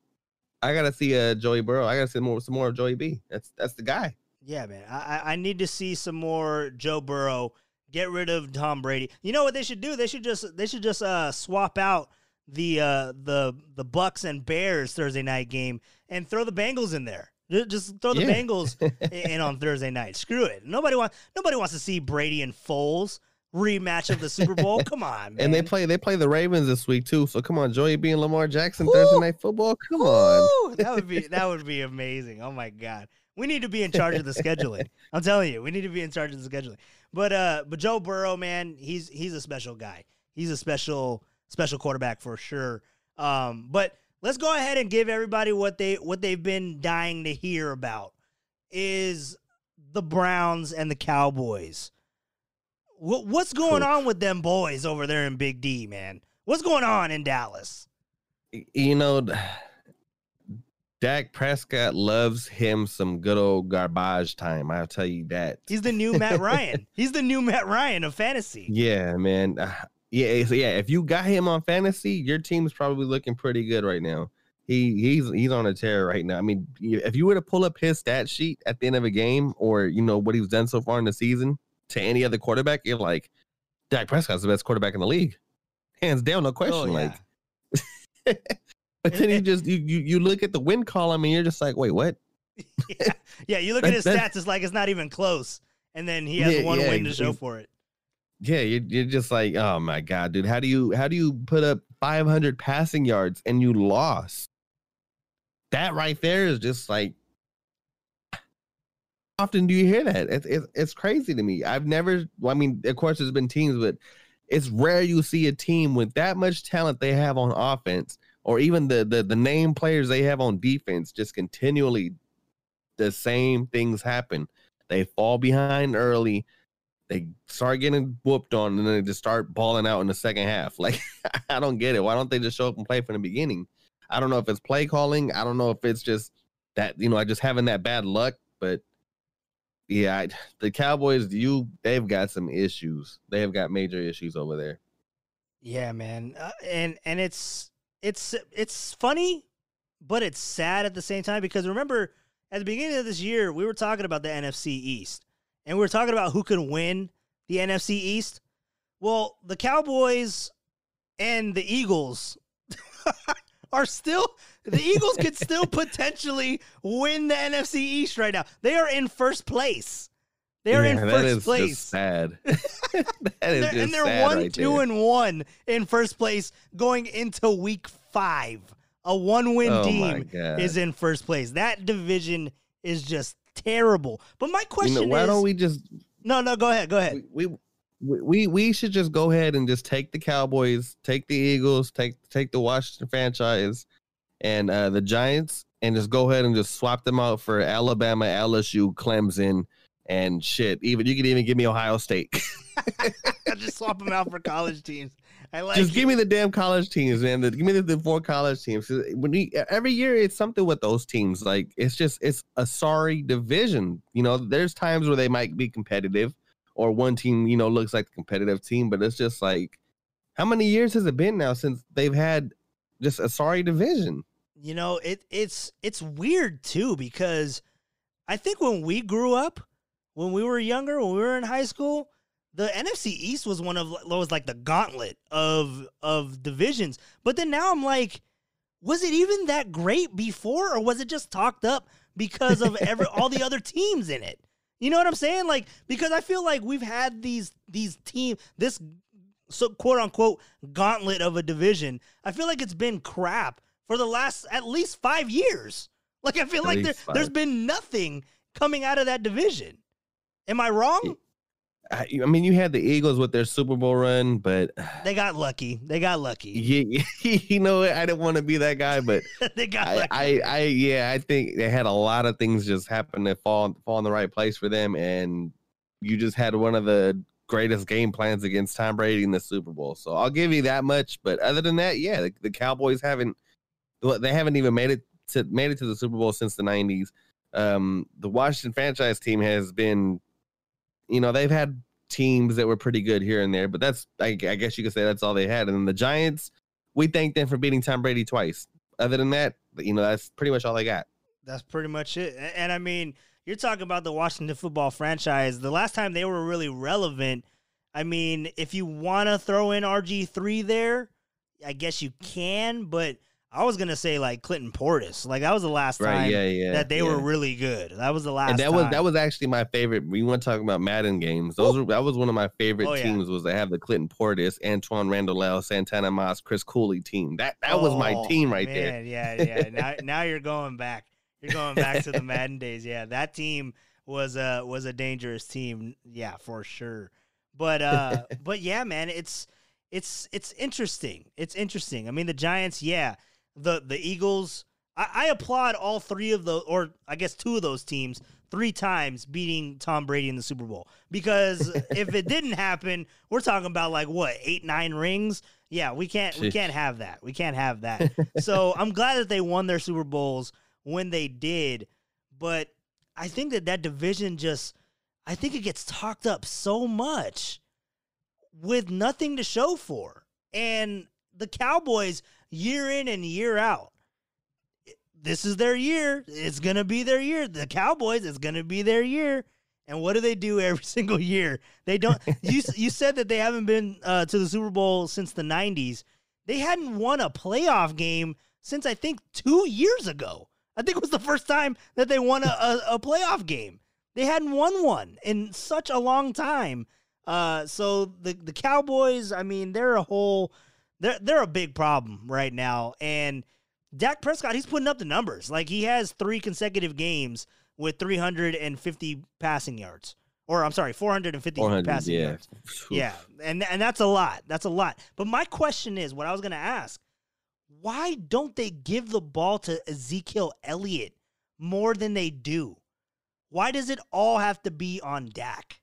I gotta see uh Joey Burrow. I gotta see more some more of Joey B. That's that's the guy. Yeah, man. I I need to see some more Joe Burrow Get rid of Tom Brady. You know what they should do? They should just they should just uh, swap out the uh, the the Bucs and Bears Thursday night game and throw the Bengals in there. Just throw the yeah. Bengals *laughs* in on Thursday night. Screw it. Nobody wants nobody wants to see Brady and Foles rematch of the Super Bowl. Come on, man. *laughs* And they play they play the Ravens this week too. So come on, Joey B and Lamar Jackson Ooh. Thursday night football. Come Ooh. on. *laughs* that would be that would be amazing. Oh my god. We need to be in charge of the scheduling. *laughs* I'm telling you, we need to be in charge of the scheduling. But uh, but Joe Burrow, man, he's he's a special guy. He's a special special quarterback for sure. Um, but let's go ahead and give everybody what they what they've been dying to hear about is the Browns and the Cowboys. What, what's going on with them boys over there in Big D, man? What's going on in Dallas? You know, *sighs* Dak Prescott loves him some good old garbage time. I'll tell you that. He's the new Matt Ryan. *laughs* He's the new Matt Ryan of fantasy. Yeah, man. Uh, yeah, so yeah. If you got him on fantasy, your team's probably looking pretty good right now. He he's he's on a tear right now. I mean, if you were to pull up his stat sheet at the end of a game, or you know what he's done so far in the season to any other quarterback, you're like, Dak Prescott's the best quarterback in the league, hands down, no oh, question. Oh, yeah. Like *laughs* but then you just you, you you look at the win column and you're just like, wait, what? *laughs* yeah. yeah, you look at his stats, it's like it's not even close. And then he has Yeah, one yeah, win to show for it. Yeah, you're, you're just like, oh my god, dude, how do you how do you put up 500 passing yards and you lost? That right there is just like. Often do you hear that? It's, it's it's crazy to me. I've never. I mean, of course, there's been teams, but it's rare you see a team with that much talent they have on offense, or even the the the name players they have on defense, just continually the same things happen. They fall behind early they start getting whooped on and then they just start balling out in the second half. *laughs* Like *laughs* I don't get it. Why don't they just show up and play from the beginning? I don't know if it's play calling. I don't know if it's just that you know I just having that bad luck. But yeah, the Cowboys, you they've got some issues. They have got major issues over there. Yeah, man. Uh, and and it's it's it's funny, but it's sad at the same time because remember at the beginning of this year we were talking about the NFC East and we were talking about who can win the NFC East. Well, the Cowboys and the Eagles *laughs* are still the Eagles could still *laughs* potentially win the NFC East right now. They are in first place. They are in Yeah, that first is place. Just sad. *laughs* that is They're- and they're one, right two, there. and one in first place going into week five. A one-win Oh team is in first place. That division is just terrible. But my You question know, why is, don't we just no, no, go ahead, go ahead. we, we we we should just go ahead and just take the Cowboys, take the Eagles, take take the Washington franchise, and uh, the Giants, and just go ahead and just swap them out for Alabama, LSU, Clemson, and shit. Even you could even give me Ohio State. *laughs* *laughs* just swap them out for college teams. I like. just it. give me the damn college teams, man. The, give me the, the four college teams. When we, every year, it's something with those teams. Like it's just it's a sorry division. You know, there's times where they might be competitive, or one team, you know, looks like a competitive team, but it's just like, how many years has it been now since they've had just a sorry division? you know it it's it's weird too because i think when we grew up when we were younger when we were in high school the nfc east was one of was like the gauntlet of of divisions. But then now i'm like was it even that great before or was it just talked up because of every *laughs* all the other teams in it? You know what i'm saying? Like because i feel like we've had these these team this so quote unquote gauntlet of a division i feel like it's been crap for the last at least five years. Like i feel At like there, five. there's been nothing coming out of that division. Am i wrong? I, I mean, you had the Eagles with their Super Bowl run, but *sighs* they got lucky. They got lucky. You, *laughs* you know. I didn't want to be that guy, but *laughs* they got I, lucky. I, I, yeah, I think they had a lot of things just happen to fall fall in the right place for them, and you just had one of the greatest game plans against Tom Brady in the Super Bowl. So I'll give you that much. But other than that, yeah, the, the Cowboys haven't they haven't even made it to made it to the Super Bowl since the '90s. Um, the Washington franchise team has been, you know, they've had teams that were pretty good here and there, but that's I, I guess you could say that's all they had. And then the Giants, we thank them for beating Tom Brady twice. Other than that, you know, that's pretty much all they got. That's pretty much it. A- And I mean, you're talking about the Washington football franchise. The last time they were really relevant, I mean, if you want to throw in RG3 there, I guess you can, but I was going to say like Clinton Portis. Like that was the last Right? time Yeah, yeah. that they were really good. That was the last and that was that was actually my favorite. We want to talk about Madden games. Those were, that was one of my favorite Oh, yeah. teams. Was to have the Clinton Portis, Antoine Randall, Santana Moss, Chris Cooley team. That that was my Oh, team right there. man, Yeah, yeah. now, now you're going back. You're going back to the *laughs* Madden days. Yeah, that team was a was a dangerous team. Yeah, for sure. But uh, *laughs* but yeah, man, it's it's it's interesting. It's interesting. I mean, the Giants. Yeah, the the Eagles. I, I applaud all three of those, or I guess two of those teams, three times beating Tom Brady in the Super Bowl. Because *laughs* if it didn't happen, we're talking about like what eight, nine rings. Yeah, we can't we can't have that. We can't have that. so I'm glad that they won their Super Bowls when they did, but I think that that division just, I think it gets talked up so much with nothing to show for, and the Cowboys year in and year out. This is their year. It's gonna be their year. The Cowboys, it's gonna be their year. And what do they do every *laughs* single year? They don't. *laughs* you you said that they haven't been uh, to the Super Bowl since the '90s. They hadn't won a playoff game since I think two years ago. I think it was the first time that they won a, a, a playoff game. They hadn't won one in such a long time. Uh, so the the Cowboys, I mean, they're a whole they're they're a big problem right now. And Dak Prescott, he's putting up the numbers. Like he has three consecutive games with 350 passing yards. Or I'm sorry, 450 passing yeah. yards. Yeah. And and that's a lot. That's a lot. But my question is, what I was gonna ask, why don't they give the ball to Ezekiel Elliott more than they do? Why does it all have to be on Dak?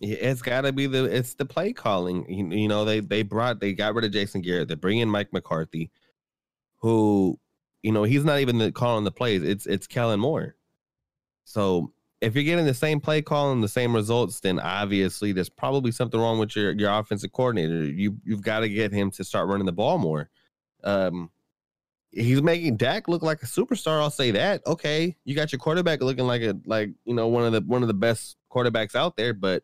It's got to be the it's the play calling. You, you know, they they brought they got rid of Jason Garrett. They bring in Mike McCarthy, who, you know, he's not even the calling the plays. It's it's Kellen Moore. So if you're getting the same play call and the same results, then obviously there's probably something wrong with your your offensive coordinator. You you've got to get him to start running the ball more. Um, he's making Dak look like a superstar. I'll say that. Okay, you got your quarterback looking like a like you know one of the one of the best quarterbacks out there, but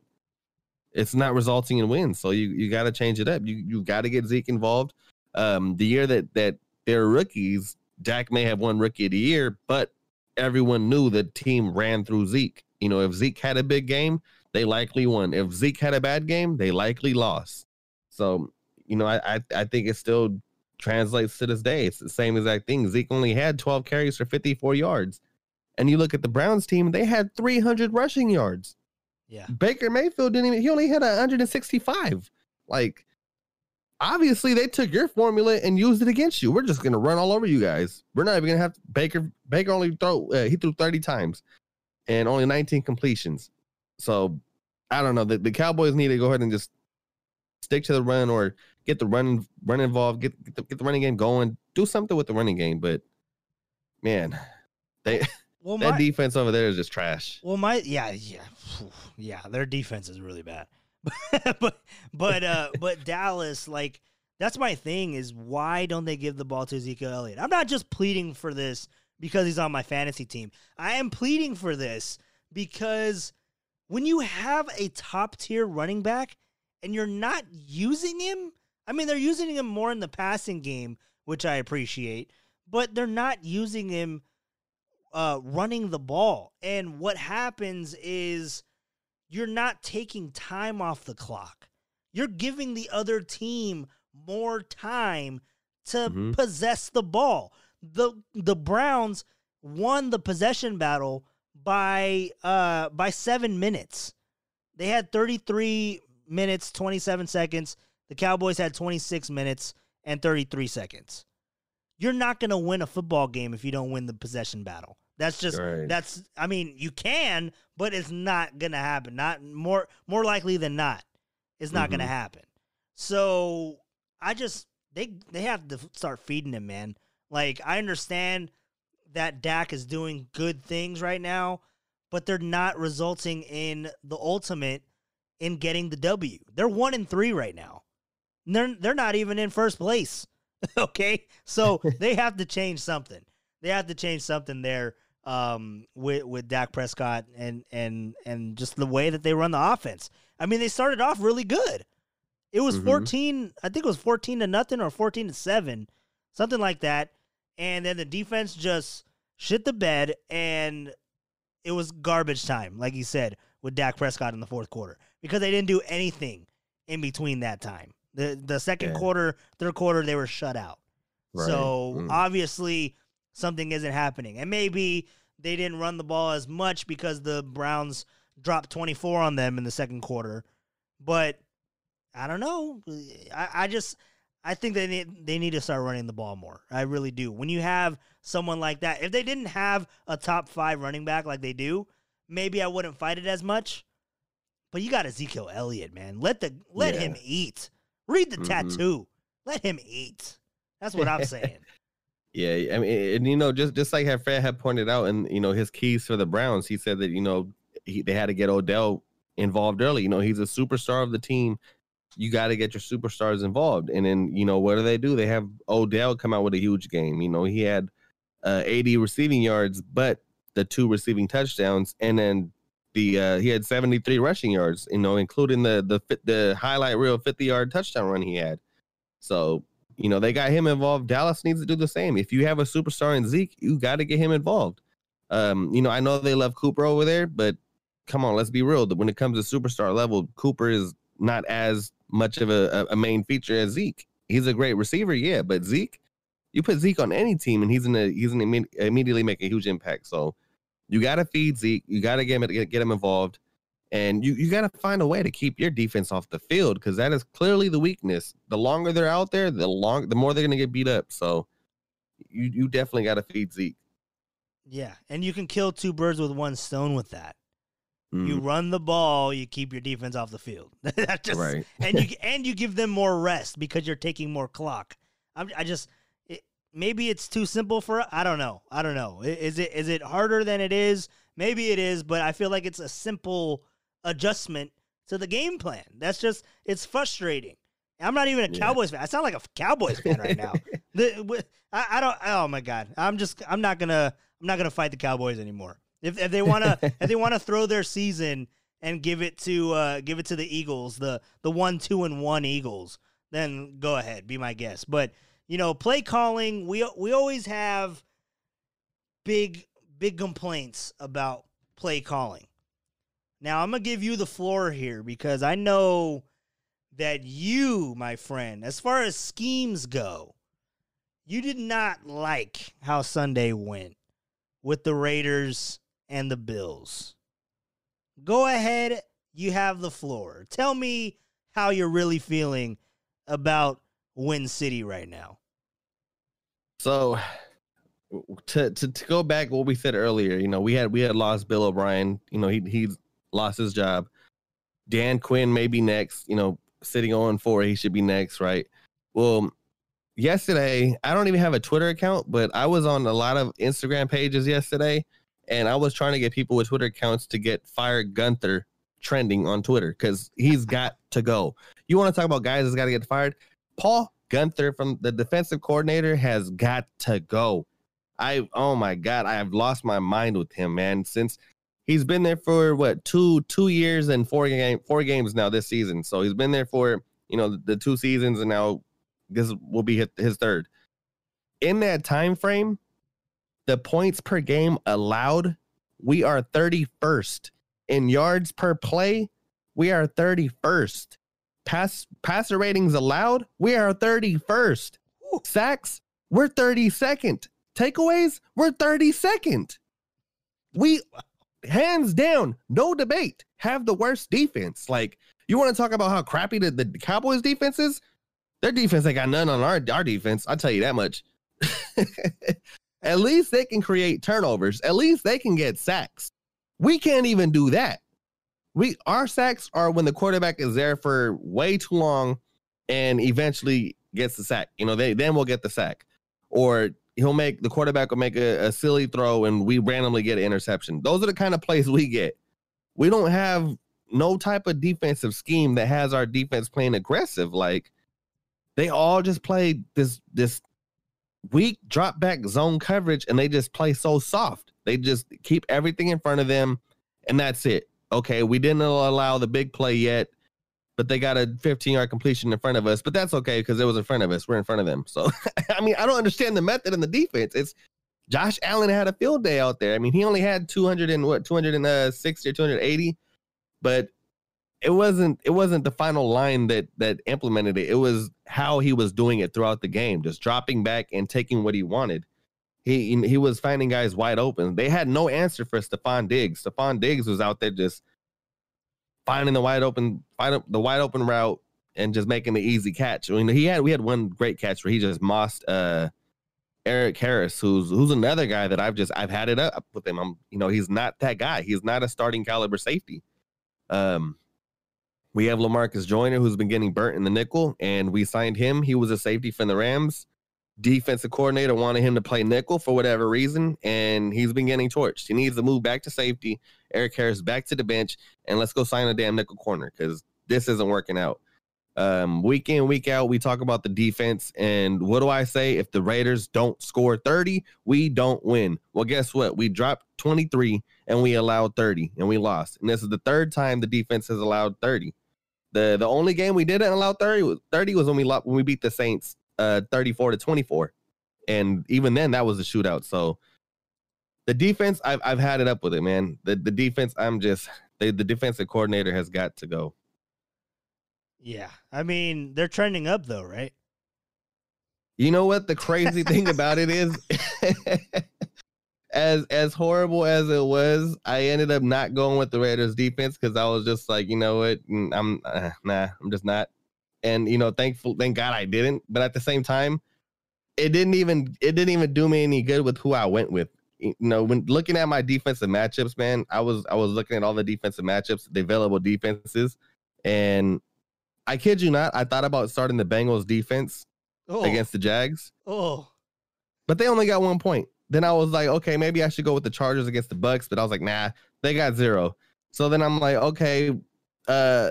it's not resulting in wins. So you you got to change it up. You you got to get Zeke involved. Um, the year that that they're rookies, Dak may have won Rookie of the Year, but everyone knew the team ran through Zeke. You know, if Zeke had a big game, they likely won. If Zeke had a bad game, they likely lost. So you know, I I, I think it's still translates to this day. It's the same exact thing. Zeke only had 12 carries for 54 yards. And you look at the Browns team, they had 300 rushing yards. Yeah. Baker Mayfield didn't even, he only had 165. Like, obviously, they took your formula and used it against you. We're just going to run all over you guys. We're not even going to have Baker. Baker only throw, uh, he threw 30 times and only 19 completions. So, I don't know. The, the Cowboys need to go ahead and just stick to the run or get the run run involved, get get the, get the running game going, do something with the running game. But man, they *laughs* Well, that my, defense over there is just trash. well, my yeah, yeah, *sighs* yeah. Their defense is really bad, *laughs* but but uh, *laughs* but Dallas, like that's my thing is why don't they give the ball to Ezekiel Elliott? I'm not just pleading for this because he's on my fantasy team. I am pleading for this because when you have a top tier running back and you're not using him, I mean, they're using him more in the passing game, which I appreciate, but they're not using him uh, running the ball. And what happens is you're not taking time off the clock. You're giving the other team more time to Mhm. possess the ball. The the Browns won the possession battle by uh by 7 minutes. They had 33 minutes 27 seconds. The Cowboys had 26 minutes and 33 seconds. You're not going to win a football game if you don't win the possession battle. That's just Right. that's I mean, you can, but it's not going to happen. Not more more likely than not. It's not going to mm-hmm. happen. So, I just they they have to start feeding him, man. Like I understand that Dak is doing good things right now, but they're not resulting in the ultimate in getting the W. They're one and three right now. They're they're not even in first place. *laughs* okay, so *laughs* they have to change something. They have to change something there um, with with Dak Prescott and and and just the way that they run the offense. I mean, they started off really good. It was Mhm. 14, I think it was 14 to nothing or 14 to 7, something like that. And then the defense just shit the bed and it was garbage time, like you said, with Dak Prescott in the fourth quarter because they didn't do anything in between that time. The the second Yeah. quarter, third quarter, they were shut out. Right. So Mm. obviously something isn't happening. And maybe they didn't run the ball as much because the Browns dropped 24 on them in the second quarter. But I don't know. I, I just I think they need they need to start running the ball more. I really do. When you have someone like that, if they didn't have a top five running back like they do, maybe I wouldn't fight it as much. But you got Ezekiel Elliott, man. Let the let Yeah. him eat. Read the Mhm. tattoo. Let him eat. That's what I'm *laughs* saying. Yeah, I mean, and you know, just just like Fred had pointed out, and you know, his keys for the Browns, he said that you know he, they had to get Odell involved early. You know, he's a superstar of the team. You got to get your superstars involved, and then you know what do they do? They have Odell come out with a huge game. You know, he had uh, 80 receiving yards, but the two receiving touchdowns, and then the uh, he had 73 rushing yards. You know, including the the the highlight reel 50 yard touchdown run he had. So You know, they got him involved. Dallas needs to do the same. If you have a superstar in Zeke, you got to get him involved. Um, you know, I know they love Cooper over there, but come on, let's be real. When it comes to superstar level, Cooper is not as much of a, a main feature as Zeke. He's a great receiver, yeah, but Zeke, you put Zeke on any team and he's in a he's in immediately make a huge impact. So you got to feed Zeke. You got to get him get, him involved, and you you got to find a way to keep your defense off the field because that is clearly the weakness. The longer they're out there, the long the more they're gonna get beat up. So you you definitely got to feed Zeke. Yeah, and you can kill two birds with one stone with that. Mm. You run the ball, you keep your defense off the field. *laughs* That just Right. and you *laughs* and you give them more rest because you're taking more clock. I'm, I just maybe it's too simple for I don't know. I don't know. Is it is it harder than it is? Maybe it is, but I feel like it's a simple adjustment to the game plan. That's just it's frustrating. I'm not even a Yeah. Cowboys fan. I sound like a Cowboys fan right now. *laughs* The, I, I don't. Oh my god. I'm just. I'm not gonna. I'm not gonna fight the Cowboys anymore. If, if they wanna if they wanna throw their season and give it to uh, give it to the Eagles, the the one two and one Eagles, then go ahead, be my guest. But you know, play calling, we we always have big big complaints about play calling. Now I'm gonna give you the floor here because I know that you, my friend, as far as schemes go, you did not like how Sunday went with the Raiders and the Bills. Go ahead, you have the floor. Tell me how you're really feeling about Sin City right now. So to, to to go back what we said earlier, you know, we had we had lost Bill O'Brien. You know, he he lost his job. Dan Quinn may be next. You know, sitting on four, he should be next, right? Well, yesterday I don't even have a Twitter account, but I was on a lot of Instagram pages yesterday, and I was trying to get people with Twitter accounts to get Fire Guenther trending on Twitter because he's got to go. You want to talk about guys that's got to get fired? Paul Guenther from the defensive coordinator has got to go. I oh my god, I have lost my mind with him, man. Since he's been there for what two two years and four game four games now this season. So he's been there for you know the, two seasons, and now this will be his, third. In that time frame, the points per game allowed, we are 31st. In yards per play, we are 31st. Pass passer ratings allowed, we are 31st. Sacks, we're 32nd. Takeaways, we're 32nd. We hands down, no debate, have the worst defense. Like, you want to talk about how crappy the, the Cowboys defense is? Their defense ain't got none on our, our defense. I'll tell you that much. *laughs* At least they can create turnovers. At least they can get sacks. We can't even do that. We our sacks are when the quarterback is there for way too long and eventually gets the sack. You know, they then we'll get the sack. Or he'll make the quarterback will make a, a silly throw and we randomly get an interception. Those are the kind of plays we get. We don't have no type of defensive scheme that has our defense playing aggressive. Like they all just play this this weak drop back zone coverage and they just play so soft. They just keep everything in front of them and that's it. Okay, we didn't allow the big play yet, but they got a 15 yard completion in front of us. But that's okay because it was in front of us. We're in front of them. So, *laughs* I mean, I don't understand the method in the defense. It's Josh Allen had a field day out there. I mean, he only had 200 and what 260 uh, or 280, but it wasn't it wasn't the final line that that implemented it. It was how he was doing it throughout the game, just dropping back and taking what he wanted. He he was finding guys wide open. They had no answer for Stefon Diggs. Stefon Diggs was out there just finding the wide open, find the wide open route and just making the easy catch. I mean, he had we had one great catch where he just mossed uh Erik Harris, who's who's another guy that I've just I've had it up with him. I'm you know he's not that guy. He's not a starting caliber safety. Um, we have Lamarcus Joyner, who's been getting burnt in the nickel, and we signed him. He was a safety from the Rams. Defensive coordinator wanted him to play nickel for whatever reason, and he's been getting torched. He needs to move back to safety. Erik Harris back to the bench, and let's go sign a damn nickel corner because this isn't working out. Um, week in, week out, we talk about the defense, and what do I say? If the Raiders don't score 30, we don't win. Well, guess what? We dropped 23 and we allowed 30 and we lost. And this is the third time the defense has allowed 30. The the only game we didn't allow 30 was 30 was when we lo- when we beat the Saints uh 34 to 24. And even then that was a shootout. So the defense, I've I've had it up with it, man. The the defense, I'm just they, the defensive coordinator has got to go. Yeah. I mean, they're trending up though, right? You know what the crazy thing about it is? *laughs* *laughs* as as horrible as it was, I ended up not going with the Raiders defense because I was just like, you know what, I'm uh, nah, I'm just not. And you know, thankful, thank God I didn't. But at the same time, it didn't even it didn't even do me any good with who I went with. You know, when looking at my defensive matchups, man, I was I was looking at all the defensive matchups, the available defenses, and I kid you not, I thought about starting the Bengals defense Oh. against the Jags, Oh. but they only got one point. Then I was like, okay, maybe I should go with the Chargers against the Bucs, but I was like, nah, they got zero. So then I'm like, okay, uh,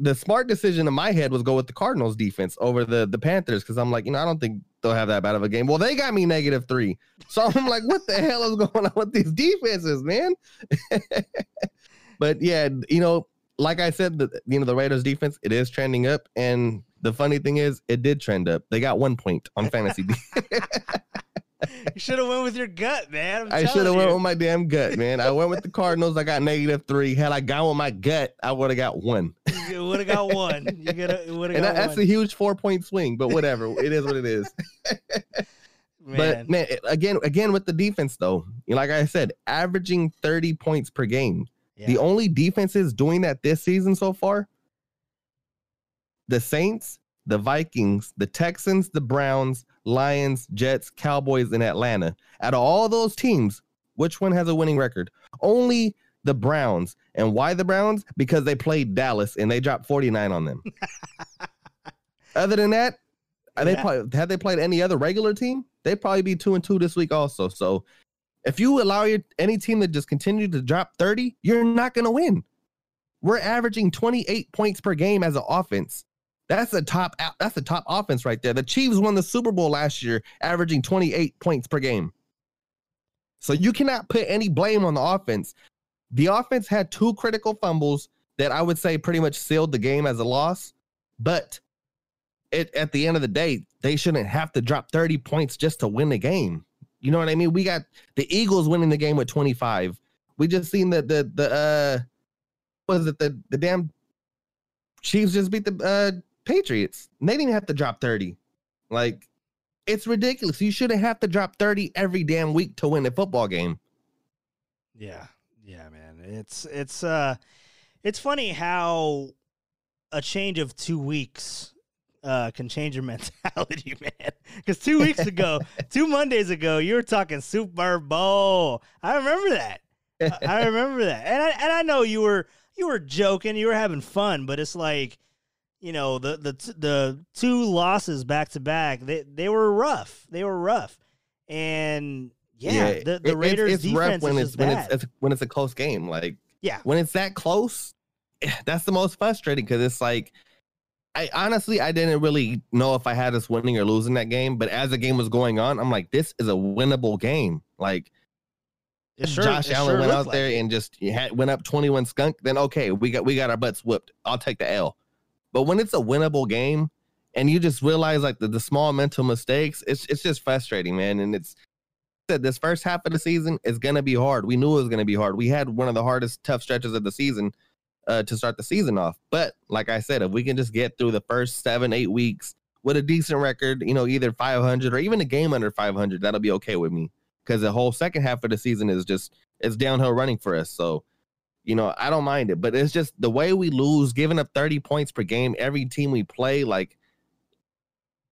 the smart decision in my head was go with the Cardinals defense over the the Panthers because I'm like, you know, I don't think they'll have that bad of a game. Well, they got me negative three, so *laughs* I'm like, what the hell is going on with these defenses, man? *laughs* but yeah, you know, like I said, the you know the Raiders defense it is trending up, and the funny thing is, it did trend up. They got one point on fantasy. *laughs* *laughs* You should have went with your gut, man. I'm I should have went with my damn gut, man. I went with the Cardinals. I got negative three. Had I gone with my gut, I would have *laughs* got one. You would have got one. You would have And that, that's a huge four point swing, but whatever. it is what it is. man. *laughs* But man, again, again with the defense though, like I said, averaging 30 points per game. The only defenses doing that this season so far, the Saints, the Vikings, the Texans, the Browns, Lions, Jets, Cowboys, and Atlanta. Out of all those teams, which one has a winning record? Only the Browns. And why the Browns? Because they played Dallas and they dropped 49 on them. *laughs* Other than that, are they Yeah. probably had they played any other regular team, they'd probably be two and two this week also. So if you allow your any team to just continue to drop 30, you're not gonna win. We're averaging 28 points per game as an offense. That's a top that's a top offense right there. The Chiefs won the Super Bowl last year, averaging 28 points per game. So you cannot put any blame on the offense. The offense had two critical fumbles that I would say pretty much sealed the game as a loss, but it at the end of the day, they shouldn't have to drop 30 points just to win the game. You know what I mean? We got the Eagles winning the game with 25. We just seen the the the uh was it the the damn Chiefs just beat the uh Patriots. They didn't have to drop 30. Like it's ridiculous. You shouldn't have to drop 30 every damn week to win a football game. Yeah. Yeah, man. It's it's uh it's funny how a change of 2 weeks uh can change your *laughs* mentality, man. Cuz 2 weeks ago, *laughs* 2 Mondays ago, you were talking Super Bowl. I remember that. I- I remember that. And I and I know you were you were joking, you were having fun, but it's like you know, the the the two losses back to back, they they were rough. They were rough. And yeah, the, the it's- Raiders it's, rough defense when is it's when it's, it's when it's a close game. Like yeah. when it's that close, *sighs* that's the most frustrating because it's like I honestly I didn't really know if I had us winning or losing that game, but as the game was going on, I'm like, this is a winnable game. Like It sure- Josh Allen sure went out like there it. and just had, went up 21 skunk, then okay, we got we got our butts whooped. I'll take the L. But when it's a winnable game and you just realize like the, the small mental mistakes, it's it's just frustrating, man. And it's said this first half of the season is gonna be hard. We knew it was gonna be hard. We had one of the hardest tough stretches of the season uh, to start the season off. But like I said, if we can just get through the first seven, eight weeks with a decent record, you know, either 500 or even a game under 500, that'll be okay with me. Because the whole second half of the season is just it's downhill running for us. So, you know, I don't mind it. But it's just the way we lose, giving up 30 points per game every team we play, like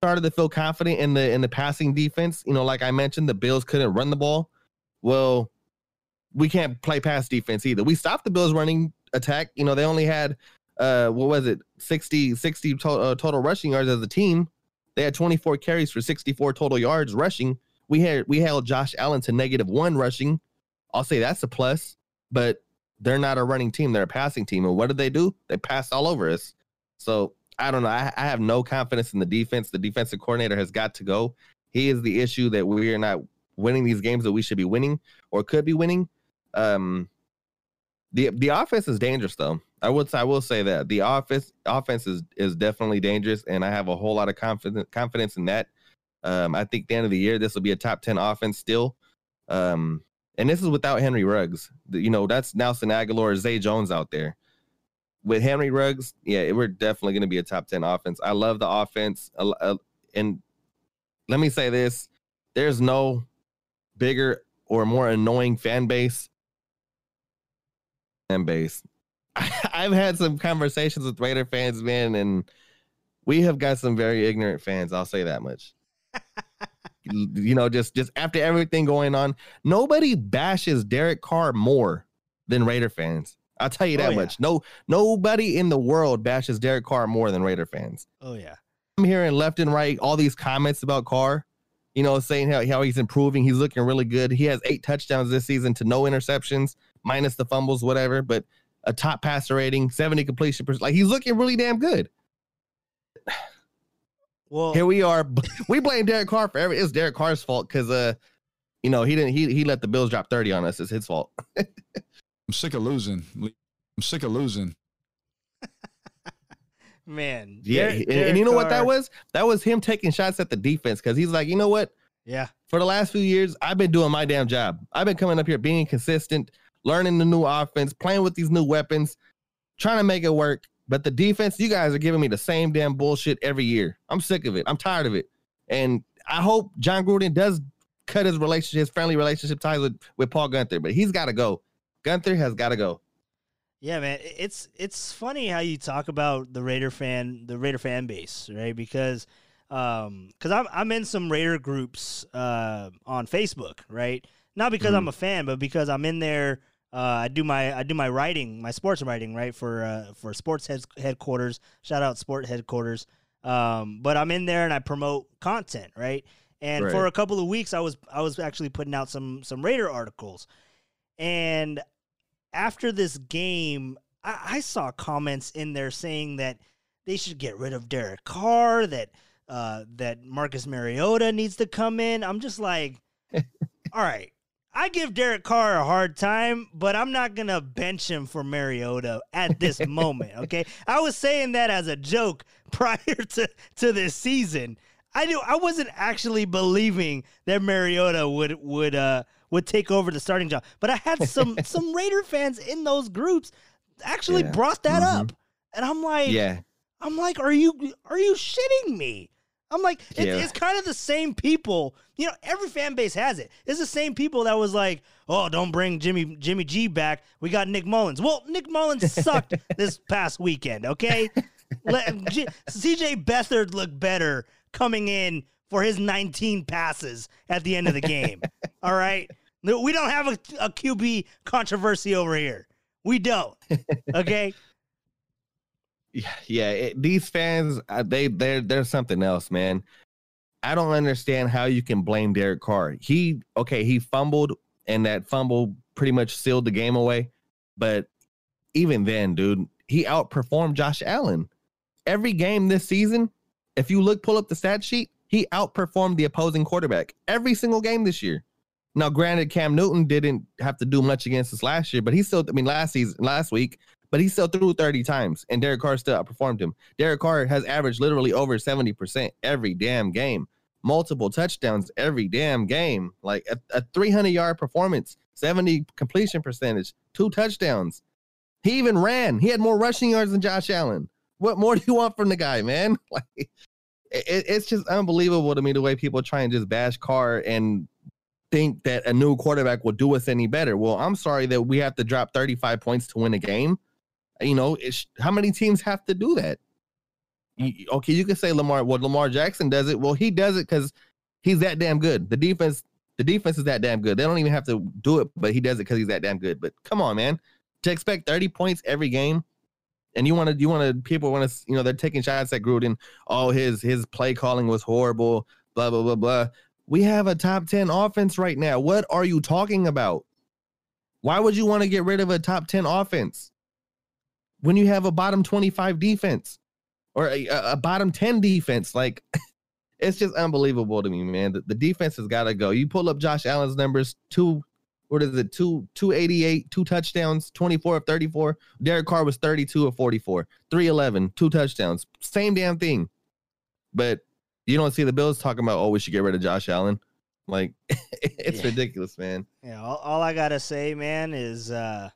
started to feel confident in the in the passing defense. You know, like I mentioned, the Bills couldn't run the ball. Well, we can't play pass defense either. We stopped the Bills running attack. You know, they only had uh what was it 60 60 to- uh, total rushing yards as a team. They had 24 carries for 64 total yards rushing. We had we held Josh Allen to negative 1 rushing. I'll say that's a plus, but they're not a running team, they're a passing team. And what did they do? They passed all over us. So, I don't know. I, I have no confidence in the defense. The defensive coordinator has got to go. He is the issue that we are not winning these games that we should be winning or could be winning. Um, the the offense is dangerous though. I would I will say that the offense offense is is definitely dangerous, and I have a whole lot of confidence confidence in that. Um, I think the end of the year this will be a top ten offense still. Um, and this is without Henry Ruggs. You know that's Nelson Agholor, Zay Jones out there. With Henry Ruggs, yeah, we're definitely going to be a top ten offense. I love the offense, and let me say this: there's no bigger or more annoying fan base fan base. *laughs* I've had some conversations with Raider fans, man, and we have got some very ignorant fans. I'll say that much. You know, just just after everything going on, nobody bashes Derek Carr more than Raider fans. I'll tell you oh, that oh, yeah. much. No, nobody in the world bashes Derek Carr more than Raider fans. Oh yeah. I'm hearing left and right all these comments about Carr, you know, saying how, how he's improving. He's looking really good. He has eight touchdowns this season to no interceptions minus the fumbles, whatever, but a top passer rating, 70 completion percent. Like he's looking really damn good. Well, here we are. *laughs* We blame Derek Carr for every. It's Derek Carr's fault because uh, you know he didn't. He he let the Bills drop 30 on us. It's his fault. *laughs* I'm sick of losing. I'm sick of losing. *laughs* Man, yeah, Derek, and, and, you know Carr. what that was? That was him taking shots at the defense because he's like, you know what? Yeah. For the last few years, I've been doing my damn job. I've been coming up here being consistent learning the new offense, playing with these new weapons, trying to make it work. But the defense, you guys are giving me the same damn bullshit every year. I'm sick of it. I'm tired of it. And I hope Jon Gruden does cut his relationship, his friendly relationship ties with, with Paul Guenther, but he's got to go. Guenther has got to go. Yeah, man, it's it's funny how you talk about the Raider fan, the Raider fan base, right? Because um because I'm I'm in some Raider groups uh on Facebook, right? Not because mm-hmm. I'm a fan, but because I'm in there uh, I do my I do my writing, my sports writing, right for uh, for sports head- headquarters. Shout out sport headquarters. Um, but I'm in there and I promote content, right? And right. for a couple of weeks, I was I was actually putting out some some Raider articles, and after this game, I, I saw comments in there saying that they should get rid of Derek Carr, that uh, that Marcus Mariota needs to come in. I'm just like, *laughs* all right, I give Derek Carr a hard time, but I'm not gonna bench him for Mariota at this *laughs* moment. Okay, I was saying that as a joke *laughs* prior to to this season. I knew I wasn't actually believing that Mariota would would uh would take over the starting job, but I had some *laughs* some Raider fans in those groups actually yeah. brought that mm-hmm. up, and I'm like, yeah, I'm like, are you are you shitting me? I'm like, it, yeah. it's kind of the same people. You know, every fan base has it. It's the same people that was like, "Oh, don't bring Jimmy Jimmy G back. We got Nick Mullens." Well, Nick Mullens *laughs* sucked this past weekend. Okay, Let, G, CJ Beathard looked better coming in for his 19 passes at the end of the game. *laughs* All right, we don't have a, a QB controversy over here. We don't. Okay yeah, it, these fans, uh, they they're they're something else, man. I don't understand how you can blame Derek Carr. He okay, he fumbled, and that fumble pretty much sealed the game away. But even then, dude, he outperformed Josh Allen every game this season. If you look, pull up the stat sheet, he outperformed the opposing quarterback every single game this year. Now, granted, Cam Newton didn't have to do much against us last year, but he still, I mean, last season, last week, but he still threw 30 times and Derek Carr still outperformed him. Derek Carr has averaged literally over 70% every damn game, multiple touchdowns every damn game, like a, a 300 yard performance, 70 completion percentage, two touchdowns. He even ran. He had more rushing yards than Josh Allen. What more *laughs* do you want from the guy, man? *laughs* Like, it, it's just unbelievable to me the way people try and just bash Carr and think that a new quarterback will do us any better. Well, I'm sorry that we have to drop 35 points to win a game. You know, how many teams have to do that? Okay, you can say Lamar. Well, Lamar Jackson does it. Well, he does it because he's that damn good. The defense, the defense is that damn good. They don't even have to do it, but he does it because he's that damn good. But come on, man, to expect thirty points every game, and you want to, you want to, people want to, you know, they're taking shots at Gruden. Oh, his his play calling was horrible. Blah blah blah blah. We have a top ten offense right now. What are you talking about? Why would you want to get rid of a top ten offense? When you have a bottom 25 defense or a, a bottom 10 defense. Like, *laughs* it's just unbelievable to me, man. The, the defense has got to go. You pull up Josh Allen's numbers two what is it? Two two eighty eight, two touchdowns, twenty four of thirty four. Derek Carr was thirty two of 44, 311, two touchdowns. Same damn thing. But you don't see the Bills talking about, oh, we should get rid of Josh Allen. Like *laughs* it's Yeah. ridiculous, man. Yeah, all, all I gotta say, man, is uh,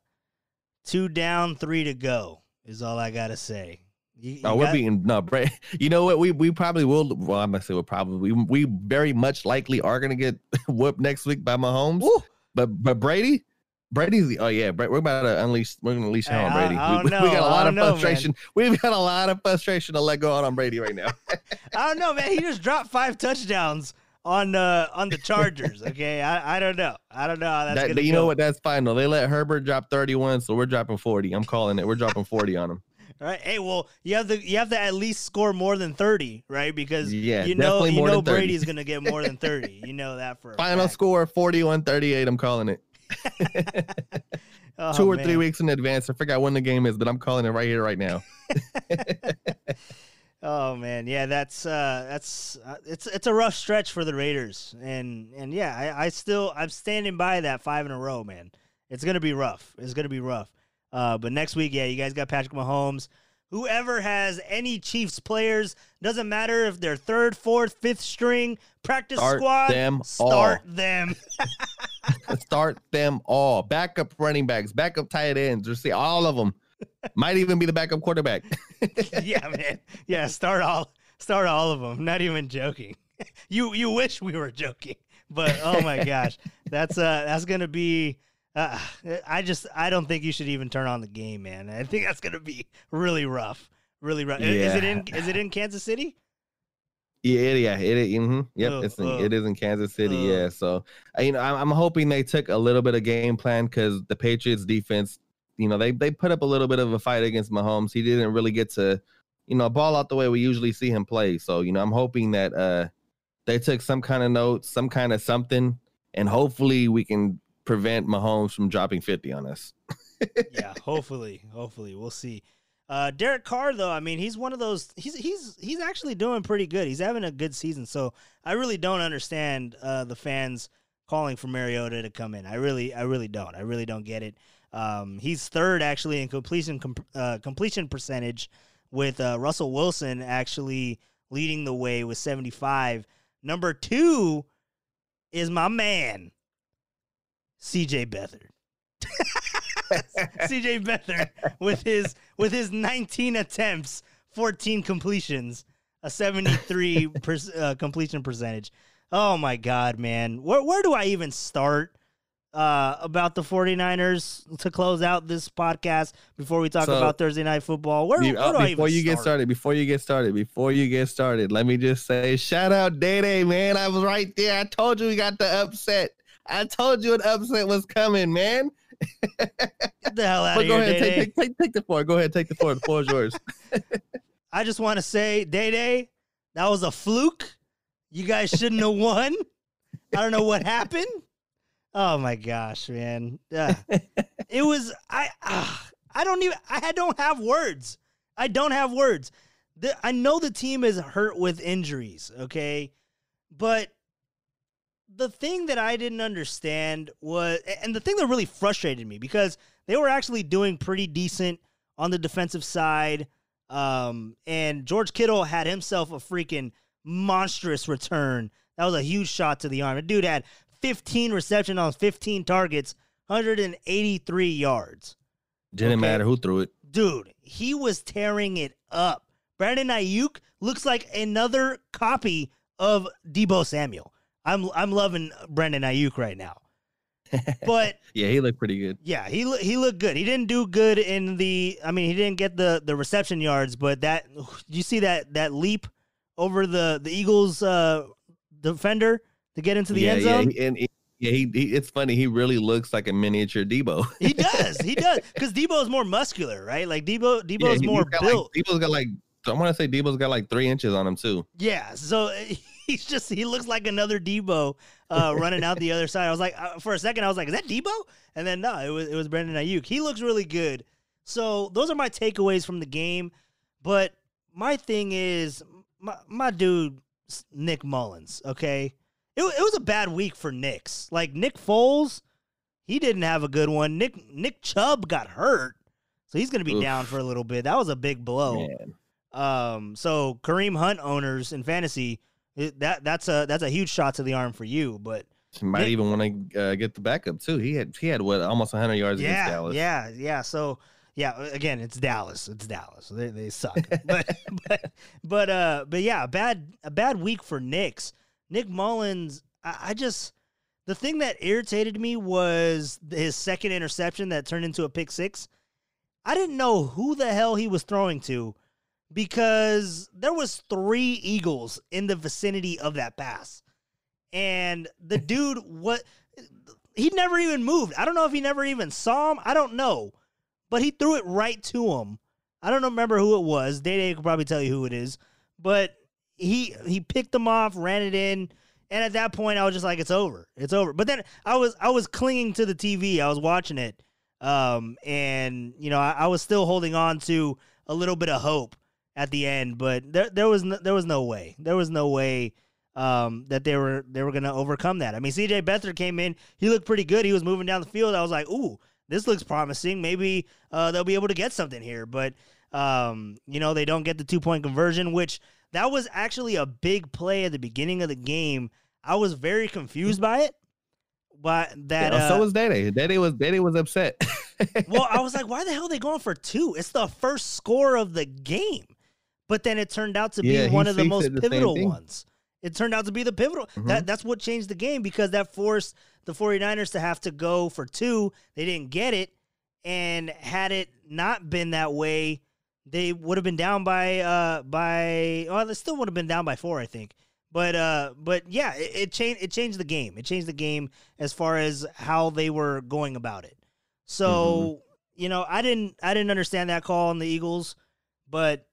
two down, three to go. Is all I gotta say. You, you Oh, we're got- beating no, Brady. *laughs* You know what? We we probably will. Well, I'm gonna say we'll probably we, we very much likely are gonna get *laughs* whooped next week by Mahomes. Woo! But but Brady, Brady's the oh yeah, we're about to unleash. We're gonna unleash Hey, on Brady. I we, don't we know, got a lot of know, man. frustration. We've got a lot of frustration to let go out on Brady right now. *laughs* I don't know, man. He just dropped five touchdowns on uh on the Chargers. Okay, I, I don't know. I don't know how that's That- gonna you go. know what? That's final. They let Herbert drop 31, so we're dropping 40. I'm calling it. We're dropping 40 on him. All right. Hey, well, you have to you have to at least score more than thirty, right? Because Yeah, you know you know than 30. Brady's gonna get more than thirty. *laughs* You know that for a Final fact. score 41 38. I'm calling it. *laughs* Oh, Two or three weeks in advance. I forgot when the game is, but I'm calling it right here, right now. *laughs* Oh man, yeah, that's uh that's uh, it's it's a rough stretch for the Raiders, and and yeah, I, I still I'm standing by that five in a row, man. It's gonna be rough. It's gonna be rough. Uh, but next week, yeah, you guys got Patrick Mahomes. Whoever has any Chiefs players doesn't matter if they're third, fourth, fifth string practice Start squad. them start all. them. *laughs* *laughs* Start them all. Backup running backs, backup tight ends, or see all of them. Might even be the backup quarterback. *laughs* yeah, man. Yeah, start all start all of them. Not even joking. *laughs* you you wish we were joking, but oh my *laughs* gosh, that's uh that's gonna be. Uh, I just I don't think you should even turn on the game, man. I think that's gonna be really rough, really rough. Is it in is it in Kansas City? Yeah, it- yeah, it, is. hmm Yep, Ugh, it's in, ugh. it is in Kansas City. Ugh. Yeah, so you know, I'm, I'm hoping they took a little bit of game plan because the Patriots defense, you know, they they put up a little bit of a fight against Mahomes. He didn't really get to, you know, ball out the way we usually see him play. So you know, I'm hoping that uh they took some kind of notes, some kind of something, and hopefully we can prevent Mahomes from dropping 50 on us. *laughs* yeah, hopefully, hopefully we'll see. Uh, Derek Carr, though, I mean, he's one of those. He's he's he's actually doing pretty good. He's having a good season. So I really don't understand uh, the fans calling for Mariota to come in. I really, I really don't. I really don't get it. Um, he's third actually in completion com- uh, completion percentage, with uh, Russell Wilson actually leading the way with seventy five. Number two is my man, C.J. Beathard. *laughs* CJ Beathard with his with his 19 attempts, 14 completions, a 73 per, uh, completion percentage. Oh my god, man. Where where do I even start uh, about the 49ers to close out this podcast before we talk So- about Thursday night football? Where, You- where uh, before you get started, before you get started, before you get started, let me just say, shout out Day Day, man. I was right there. I told you we got the upset. I told you an upset was coming, man. *laughs* Get the hell out But of go here, ahead, Day-Day. take, take, take, take the floor. Go ahead, take the floor. The floor is yours. *laughs* *laughs* I just want to say, Day Day, that was a fluke. You guys shouldn't have won. I don't know what happened. Oh my gosh, man! Yeah. *laughs* it was I. ah, I don't even. I don't have words. I don't have words. The, I know the team is hurt with injuries. Okay, but the thing that I didn't understand was, and the thing that really frustrated me because they were actually doing pretty decent on the defensive side. Um, and George Kittle had himself a freaking monstrous return. That was a huge shot to the arm. The dude had 15 reception on 15 targets, 183 yards. Didn't Okay. matter who threw it. Dude, he was tearing it up. Brandon Aiyuk looks like another copy of Deebo Samuel. I'm I'm loving Brandon Aiyuk right now. *laughs* But Yeah, he looked pretty good. yeah, he he looked good. He didn't do good in the. I mean, he didn't get the the reception yards, but that you see that that leap over the the Eagles uh defender to get into the yeah, end yeah, zone. he- and he- yeah, he, he. It's funny. He really looks like a miniature Deebo. *laughs* He does, he does, because Deebo is more muscular, right? Like Deebo, Yeah, Deebo's he- more built. Like, Deebo's got like. I want to say Deebo's got like three inches on him too. Yeah, so *laughs* he's just he looks like another Deebo uh, running out the other side. I was like, uh, for a second, I was like, is that Deebo? And then no, it was it was Brandon Aiyuk. He looks really good. So those are my takeaways from the game. But my thing is, my my dude Nick Mullens. Okay, it it was a bad week for Nicks. Like Nick Foles he didn't have a good one. Nick Nick Chubb got hurt, so he's going to be Oof. down for a little bit. That was a big blow. Man. Um, so Kareem Hunt owners in fantasy, it, that that's a that's a huge shot to the arm for you. But He might Nick- even want to uh, get the backup too. He had he had what almost 100 yards against yeah, Dallas. yeah, yeah. So yeah, again, it's Dallas. It's Dallas. They they suck. but *laughs* but but uh, but yeah, a bad a bad week for Nicks. Nick Mullens. I, I just the thing that irritated me was his second interception that turned into a pick six. I didn't know who the hell he was throwing to because there was three Eagles in the vicinity of that pass. And the *laughs* dude what he never even moved. I don't know if he never even saw him. I don't know. But he threw it right to him. I don't remember who it was. Day Day could probably tell you who it is. But he he picked them off, ran it in, and at that point I was just like, it's over. It's over. But then I was I was clinging to the TV. I was watching it. Um, and you know, I, I was still holding on to a little bit of hope at the end, but there there was no, there was no way. There was no way um, that they were they were to overcome that. I mean, CJ Beathard came in, he looked pretty good. He was moving down the field. I was like, "Ooh, this looks promising. Maybe uh, they'll be able to get something here." But um, you know, they don't get the two point conversion, which that was actually a big play at the beginning of the game. I was very confused by it. But that Yeah, uh, so was Day. Day was Day was upset. *laughs* well, I was like, why the hell are they going for two? It's the first score of the game. But then it turned out to be Yeah, one of the most the pivotal ones. It turned out to be the pivotal. Mhm. That that's what changed the game because that forced the 49ers to have to go for two. They didn't get it. And had it not been that way, they would have been down by uh by well, they still would have been down by four, I think. But uh but yeah, it, it changed it changed the game. It changed the game as far as how they were going about it. So, you know, I didn't I didn't understand that call on the Eagles, but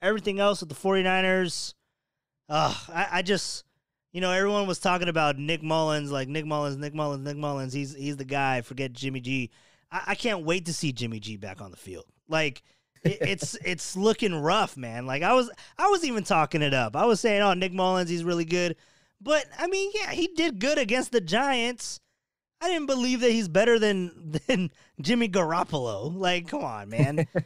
everything else with the 49ers, uh, I, I just you know, everyone was talking about Nick Mullens, like Nick Mullens, Nick Mullens, Nick Mullens. He's he's the guy. Forget Jimmy G. I, I can't wait to see Jimmy G back on the field. Like it, it's it's looking rough, man. Like I was I was even talking it up. I was saying, oh, Nick Mullens, he's really good. But I mean, yeah, he did good against the Giants. I didn't believe that he's better than *laughs* than Jimmy Garoppolo. Like, come on, man. *laughs*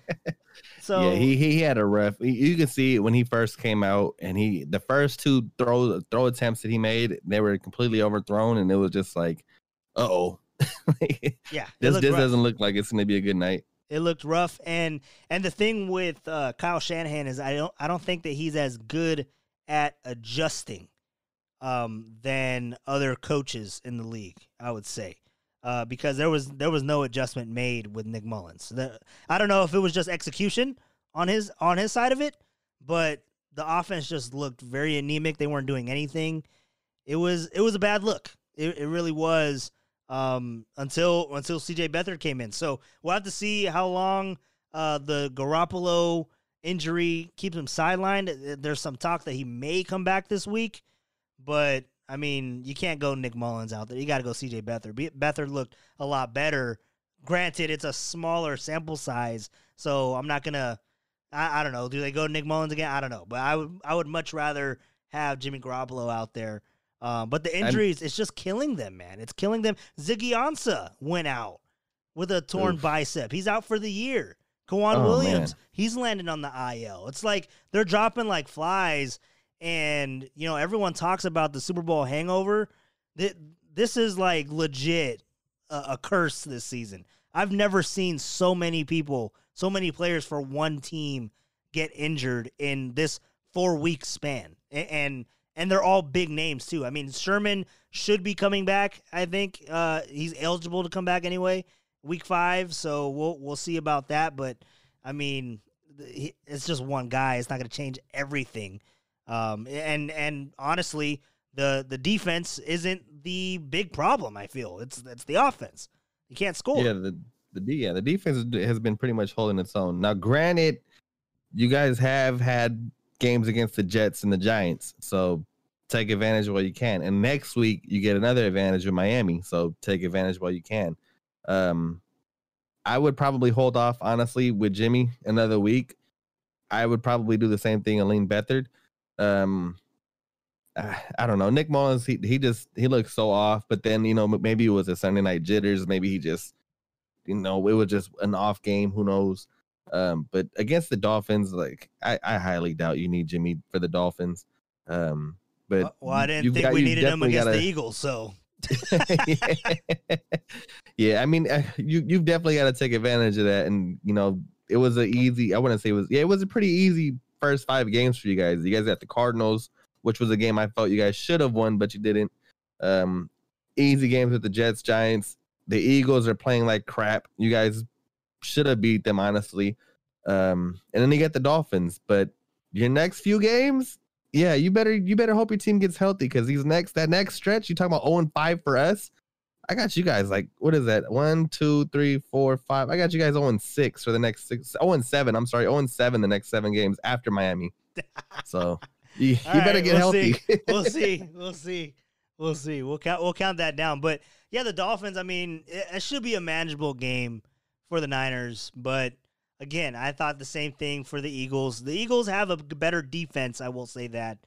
So yeah, he he had a rough. You can see it when he first came out, and he the first two throw throw attempts that he made, they were completely overthrown, and it was just like, uh oh, *laughs* yeah, this this rough. doesn't look like it's gonna be a good night. It looked rough, and and the thing with uh, Kyle Shanahan is I don't I don't think that he's as good at adjusting um, than other coaches in the league. I would say uh, because there was there was no adjustment made with Nick Mullens. The, I don't know if it was just execution on his on his side of it, but the offense just looked very anemic. They weren't doing anything. It was it was a bad look. It, it really was um, until until CJ Beathard came in. So we'll have to see how long uh, the Garoppolo injury keeps him sidelined. There's some talk that he may come back this week, but I mean, you can't go Nick Mullens out there. You got to go CJ Beathard. Be- Beathard looked a lot better. Granted, it's a smaller sample size, so I'm not gonna. I, I don't know. Do they go Nick Mullens again? I don't know, but I would I would much rather have Jimmy Garoppolo out there. Um, but the injuries, it's just killing them, man. It's killing them. Ziggy Ansah went out with a torn Oof. bicep. He's out for the year. K'Waun Oh, Williams, man. he's landing on the IL. It's like they're dropping like flies, and you know everyone talks about the Super Bowl hangover. This is like legit a, a curse this season. I've never seen so many people, so many players for one team get injured in this four week span, and and they're all big names too. I mean, Sherman should be coming back. I think uh, he's eligible to come back anyway, week five. So we'll we'll see about that. But I mean, it's just one guy. It's not going to change everything. Um, and and honestly, the the defense isn't the big problem. I feel it's it's the offense. You can't score. Yeah, the the yeah the defense has been pretty much holding its own. Now, granted, you guys have had games against the Jets and the Giants, so take advantage while you can. And next week you get another advantage with Miami, so take advantage while you can. Um, I would probably hold off honestly with Jimmy another week. I would probably do the same thing, Aline Beathard. Um, uh, *sighs* I don't know. Nick Mullens, he he just he looks so off. But then you know maybe it was a Sunday night jitters. Maybe he just you know it was just an off game. Who knows? Um, but against the Dolphins, like I, I highly doubt you need Jimmy for the Dolphins. Um, but well, I didn't think got- we needed him against gotta- the Eagles. So *laughs* yeah, I mean, uh, *laughs* you you've definitely got to take advantage of that, and you know, it was a easy. I wouldn't say it was. Yeah, it was a pretty easy first five games for you guys. You guys got the Cardinals, which was a game I felt you guys should have won, but you didn't. Um, easy games with the Jets, Giants. The Eagles are playing like crap. You guys should have beat them, honestly. Um, and then you get the Dolphins, but your next few games, yeah, you better you better hope your team gets healthy because these next that next stretch, you talking about 0 and 5 for us. I got you guys like what is that? One, two, three, four, five. I got you guys 0 and 6 for the next six. 0 and 7. I'm sorry, 0 and 7 the next seven games after Miami. *laughs* So you, you better right, get we'll healthy. See. *laughs* We'll see. We'll see. We'll see. We'll count. We'll count that down. But yeah, the Dolphins. I mean, it, it should be a manageable game for the Niners. But again, I thought the same thing for the Eagles. The Eagles have a better defense. I will say that.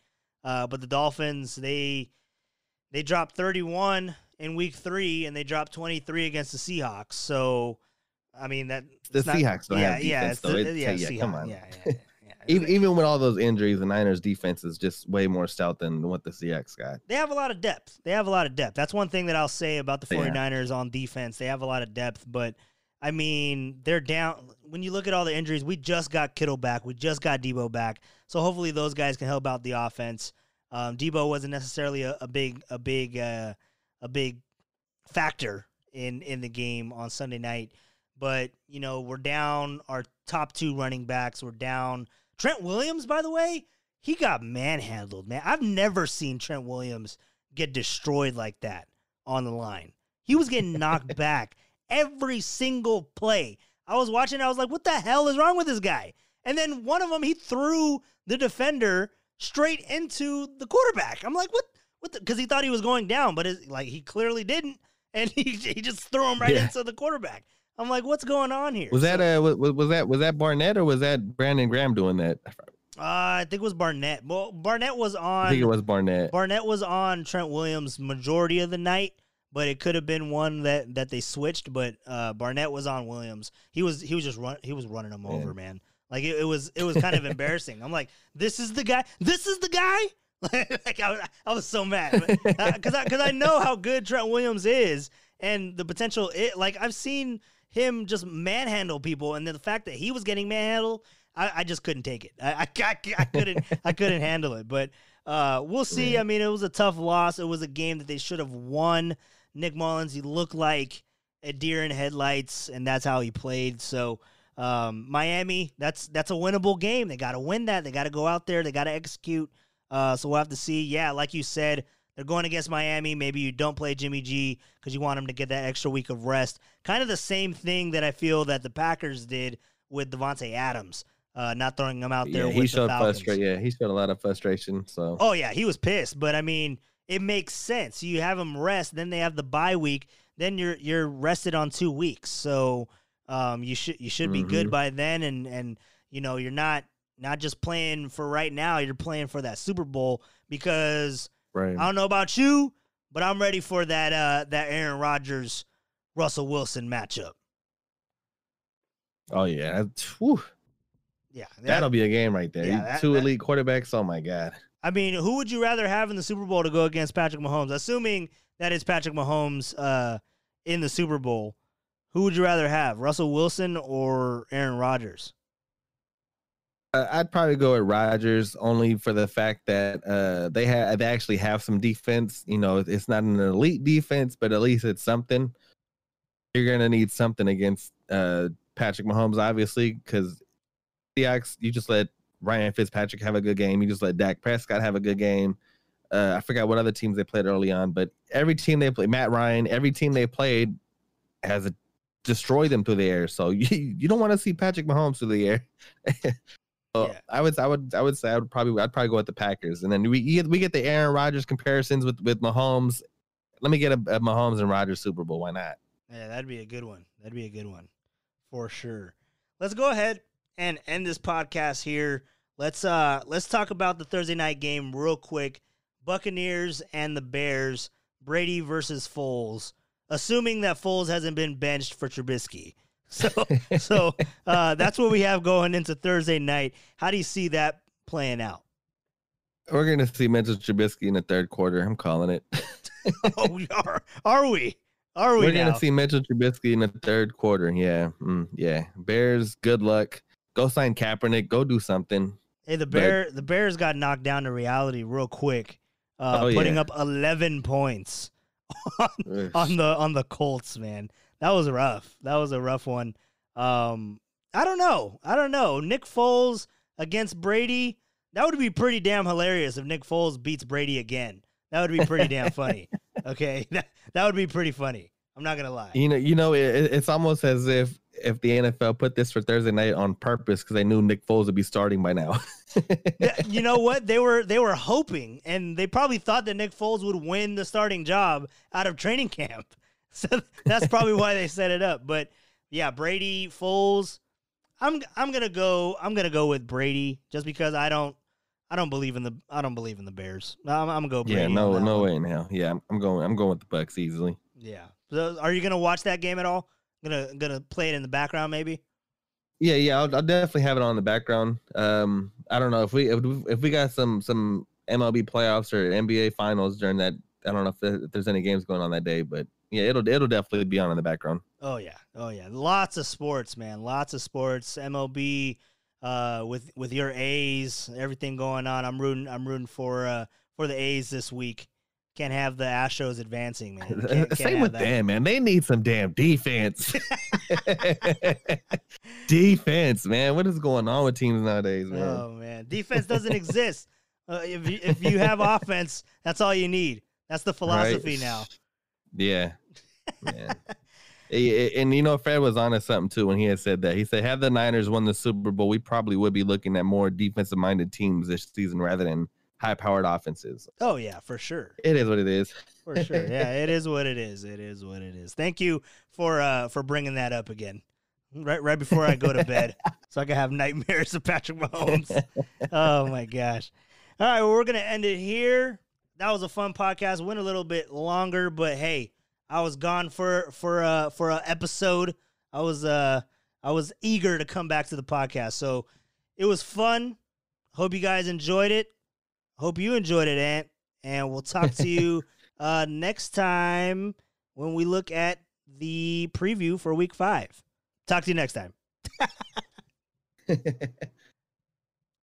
Uh, but the Dolphins, they they dropped 31 in Week Three, and they dropped 23 against the Seahawks. So, I mean that The not- Seahawks don't yeah, have yeah, defense, it's though. the- It's- yeah, yeah, Seahawks, come on. yeah, yeah, *laughs* yeah, yeah. even, even with all those injuries, the Niners defense is just way more stout than what the CX got. they have a lot of depth. They have a lot of depth. That's one thing that I'll say about the Yeah. 49ers on defense. They have a lot of depth, but I mean, they're down. When you look at all the injuries, we just got Kittle back. We just got Deebo back. So hopefully those guys can help out the offense. Um, Deebo wasn't necessarily a, a big, a big, uh, a big factor in in the game on Sunday night. But you know, we're down our top two running backs. We're down Trent Williams. By the way, he got manhandled. Man, I've never seen Trent Williams get destroyed like that on the line. He was getting *laughs* knocked back every single play. I was watching. I was like, "What the hell is wrong with this guy?" And then one of them, he threw the defender straight into the quarterback. I'm like, "What? What?" Because he thought he was going down, but it, like he clearly didn't, and *laughs* he he just threw him right Yeah. into the quarterback. I'm like, "What's going on here?" Was that So- uh was, was that was that Barnett or was that Brandon Graham doing that? Uh, I think it was Barnett. Well, Barnett was on. I think it was Barnett. Barnett was on Trent Williams majority of the night, but it could have been one that that they switched. But uh, Barnett was on Williams. He was he was just run he was running him Man. over, man. Like it, it was it was kind of *laughs* embarrassing. I'm like, this is the guy. This is the guy. *laughs* like I, was- I was so mad because I because I know how good Trent Williams is and the potential. It like I've seen him just manhandle people, and then the fact that he was getting manhandled, I, I just couldn't take it. I, I, I, I couldn't I couldn't handle it. But uh, we'll see. I mean, it was a tough loss. It was a game that they should have won. Nick Mullens, he looked like a deer in headlights, and that's how he played. So um, Miami, that's that's a winnable game. They got to win that. They got to go out there. They got to execute. Uh, so we'll have to see. Yeah, like you said, they're going against Miami. Maybe you don't play Jimmy G because you want him to get that extra week of rest. Kind of the same thing that I feel that the Packers did with Davante Adams, uh, not throwing him out there Yeah, he the showed frustration. Yeah, he showed a lot of frustration. So Oh yeah, he was pissed, but I mean, it makes sense. You have them rest, then they have the bye week, then you're you're rested on two weeks. So um, you should you should be good Mhm. by then, and and you know you're not not just playing for right now. You're playing for that Super Bowl because right. I don't know about you, but I'm ready for that uh that Aaron Rodgers Russell Wilson matchup. Oh yeah, whew, Yeah, that- that'll be a game right there. Yeah, that- Two that- elite quarterbacks. Oh my god. I mean, who would you rather have in the Super Bowl to go against Patrick Mahomes? Assuming that it's Patrick Mahomes uh, in the Super Bowl, who would you rather have, Russell Wilson or Aaron Rodgers? Uh, I'd probably go with Rodgers only for the fact that uh, they have they actually have some defense. You know, it's not an elite defense, but at least it's something. You're gonna need something against uh, Patrick Mahomes, obviously, because Seahawks. You just let Ryan Fitzpatrick have a good game. You just let Dak Prescott have a good game. Uh, I forgot what other teams they played early on, but every team they played, Matt Ryan, every team they played has a, destroyed them through the air. So *laughs* you you don't want to see Patrick Mahomes through the air. *laughs* So Yeah. I would I would I would say I would probably I'd probably go with the Packers, and then we get we get the Aaron Rodgers comparisons with with Mahomes. Let me get a, a Mahomes and Rodgers Super Bowl. Why not? Yeah, that'd be a good one. That'd be a good one for sure. Let's go ahead and end this podcast here. Let's uh let's talk about the Thursday night game real quick. Buccaneers and the Bears, Brady versus Foles, assuming that Foles hasn't been benched for Trubisky. *laughs* So, *laughs* so uh, that's what we have going into Thursday night. How do you see that playing out? We're gonna see Mitchell Trubisky in the third quarter. I'm calling it. *laughs* oh, we are. Are we? Are we? We're now? gonna see Mitchell Trubisky in the third quarter. Yeah, mm, yeah. Bears, good luck. Go sign Kaepernick. Go do something. Hey, the bear, the Bears got knocked down to reality real quick, uh, Oh, putting yeah. up 11 points *laughs* on, on the on the Colts. Man, that was rough. That was a rough one. Um, I don't know. I don't know. Nick Foles against Brady. That would be pretty damn hilarious if Nick Foles beats Brady again. That would be pretty damn funny. *laughs* Okay, *laughs* that that would be pretty funny. I'm not gonna lie. You know, you know, it, it's almost as if if the NFL put this for Thursday night on purpose because they knew Nick Foles would be starting by now. *laughs* You know what? They were they were hoping, and they probably thought that Nick Foles would win the starting job out of training camp. *laughs* So that's probably why they set it up. But yeah, Brady, Foles. I'm I'm gonna go. I'm gonna go with Brady just because I don't I don't believe in the I don't believe in the Bears. I'm, I'm gonna go Brady. yeah, no, no way in hell. Yeah, I'm, I'm going. I'm going with the Bucs easily. Yeah. So are you gonna watch that game at all? Gonna gonna play it in the background maybe? Yeah, yeah, I'll, I'll definitely have it on the background. Um, I don't know if we if, we- if we got some some MLB playoffs or NBA finals during that. I don't know if, there, if there's any games going on that day, but yeah, it'll it'll definitely be on in the background. Oh yeah, oh yeah. Lots of sports, man. Lots of sports. MLB, uh, with with your A's, everything going on. I'm rooting. I'm rooting for uh for the A's this week. Can't have the Astros advancing, man. *laughs* Can't, can't Same with that. them, man. They need some damn defense. *laughs* *laughs* defense, man. What is going on with teams nowadays, man? Oh man, defense doesn't exist. Uh, if you, if you have offense, that's all you need. That's the philosophy Right? now. Yeah. Eh, and you know, Fred was on onto something too when he had said that. He said, "Had the Niners won the Super Bowl, we probably would be looking at more defensive-minded teams this season rather than high-powered offenses." Oh yeah, for sure. It is what it is. For sure. *laughs* Yeah, it is what it is. It is what it is. Thank you for uh for bringing that up again. Right right before I go to bed *laughs* so I can have nightmares of Patrick Mahomes. oh my gosh. All right, well, we're going to end it here. That was a fun podcast. Went a little bit longer, but hey, I was gone for for uh for a episode. I was uh I was eager to come back to the podcast. So, it was fun. Hope you guys enjoyed it. Hope you enjoyed it, Ant. And we'll talk to you *laughs* uh, next time when we look at the preview for week five. Talk to you next time. *laughs*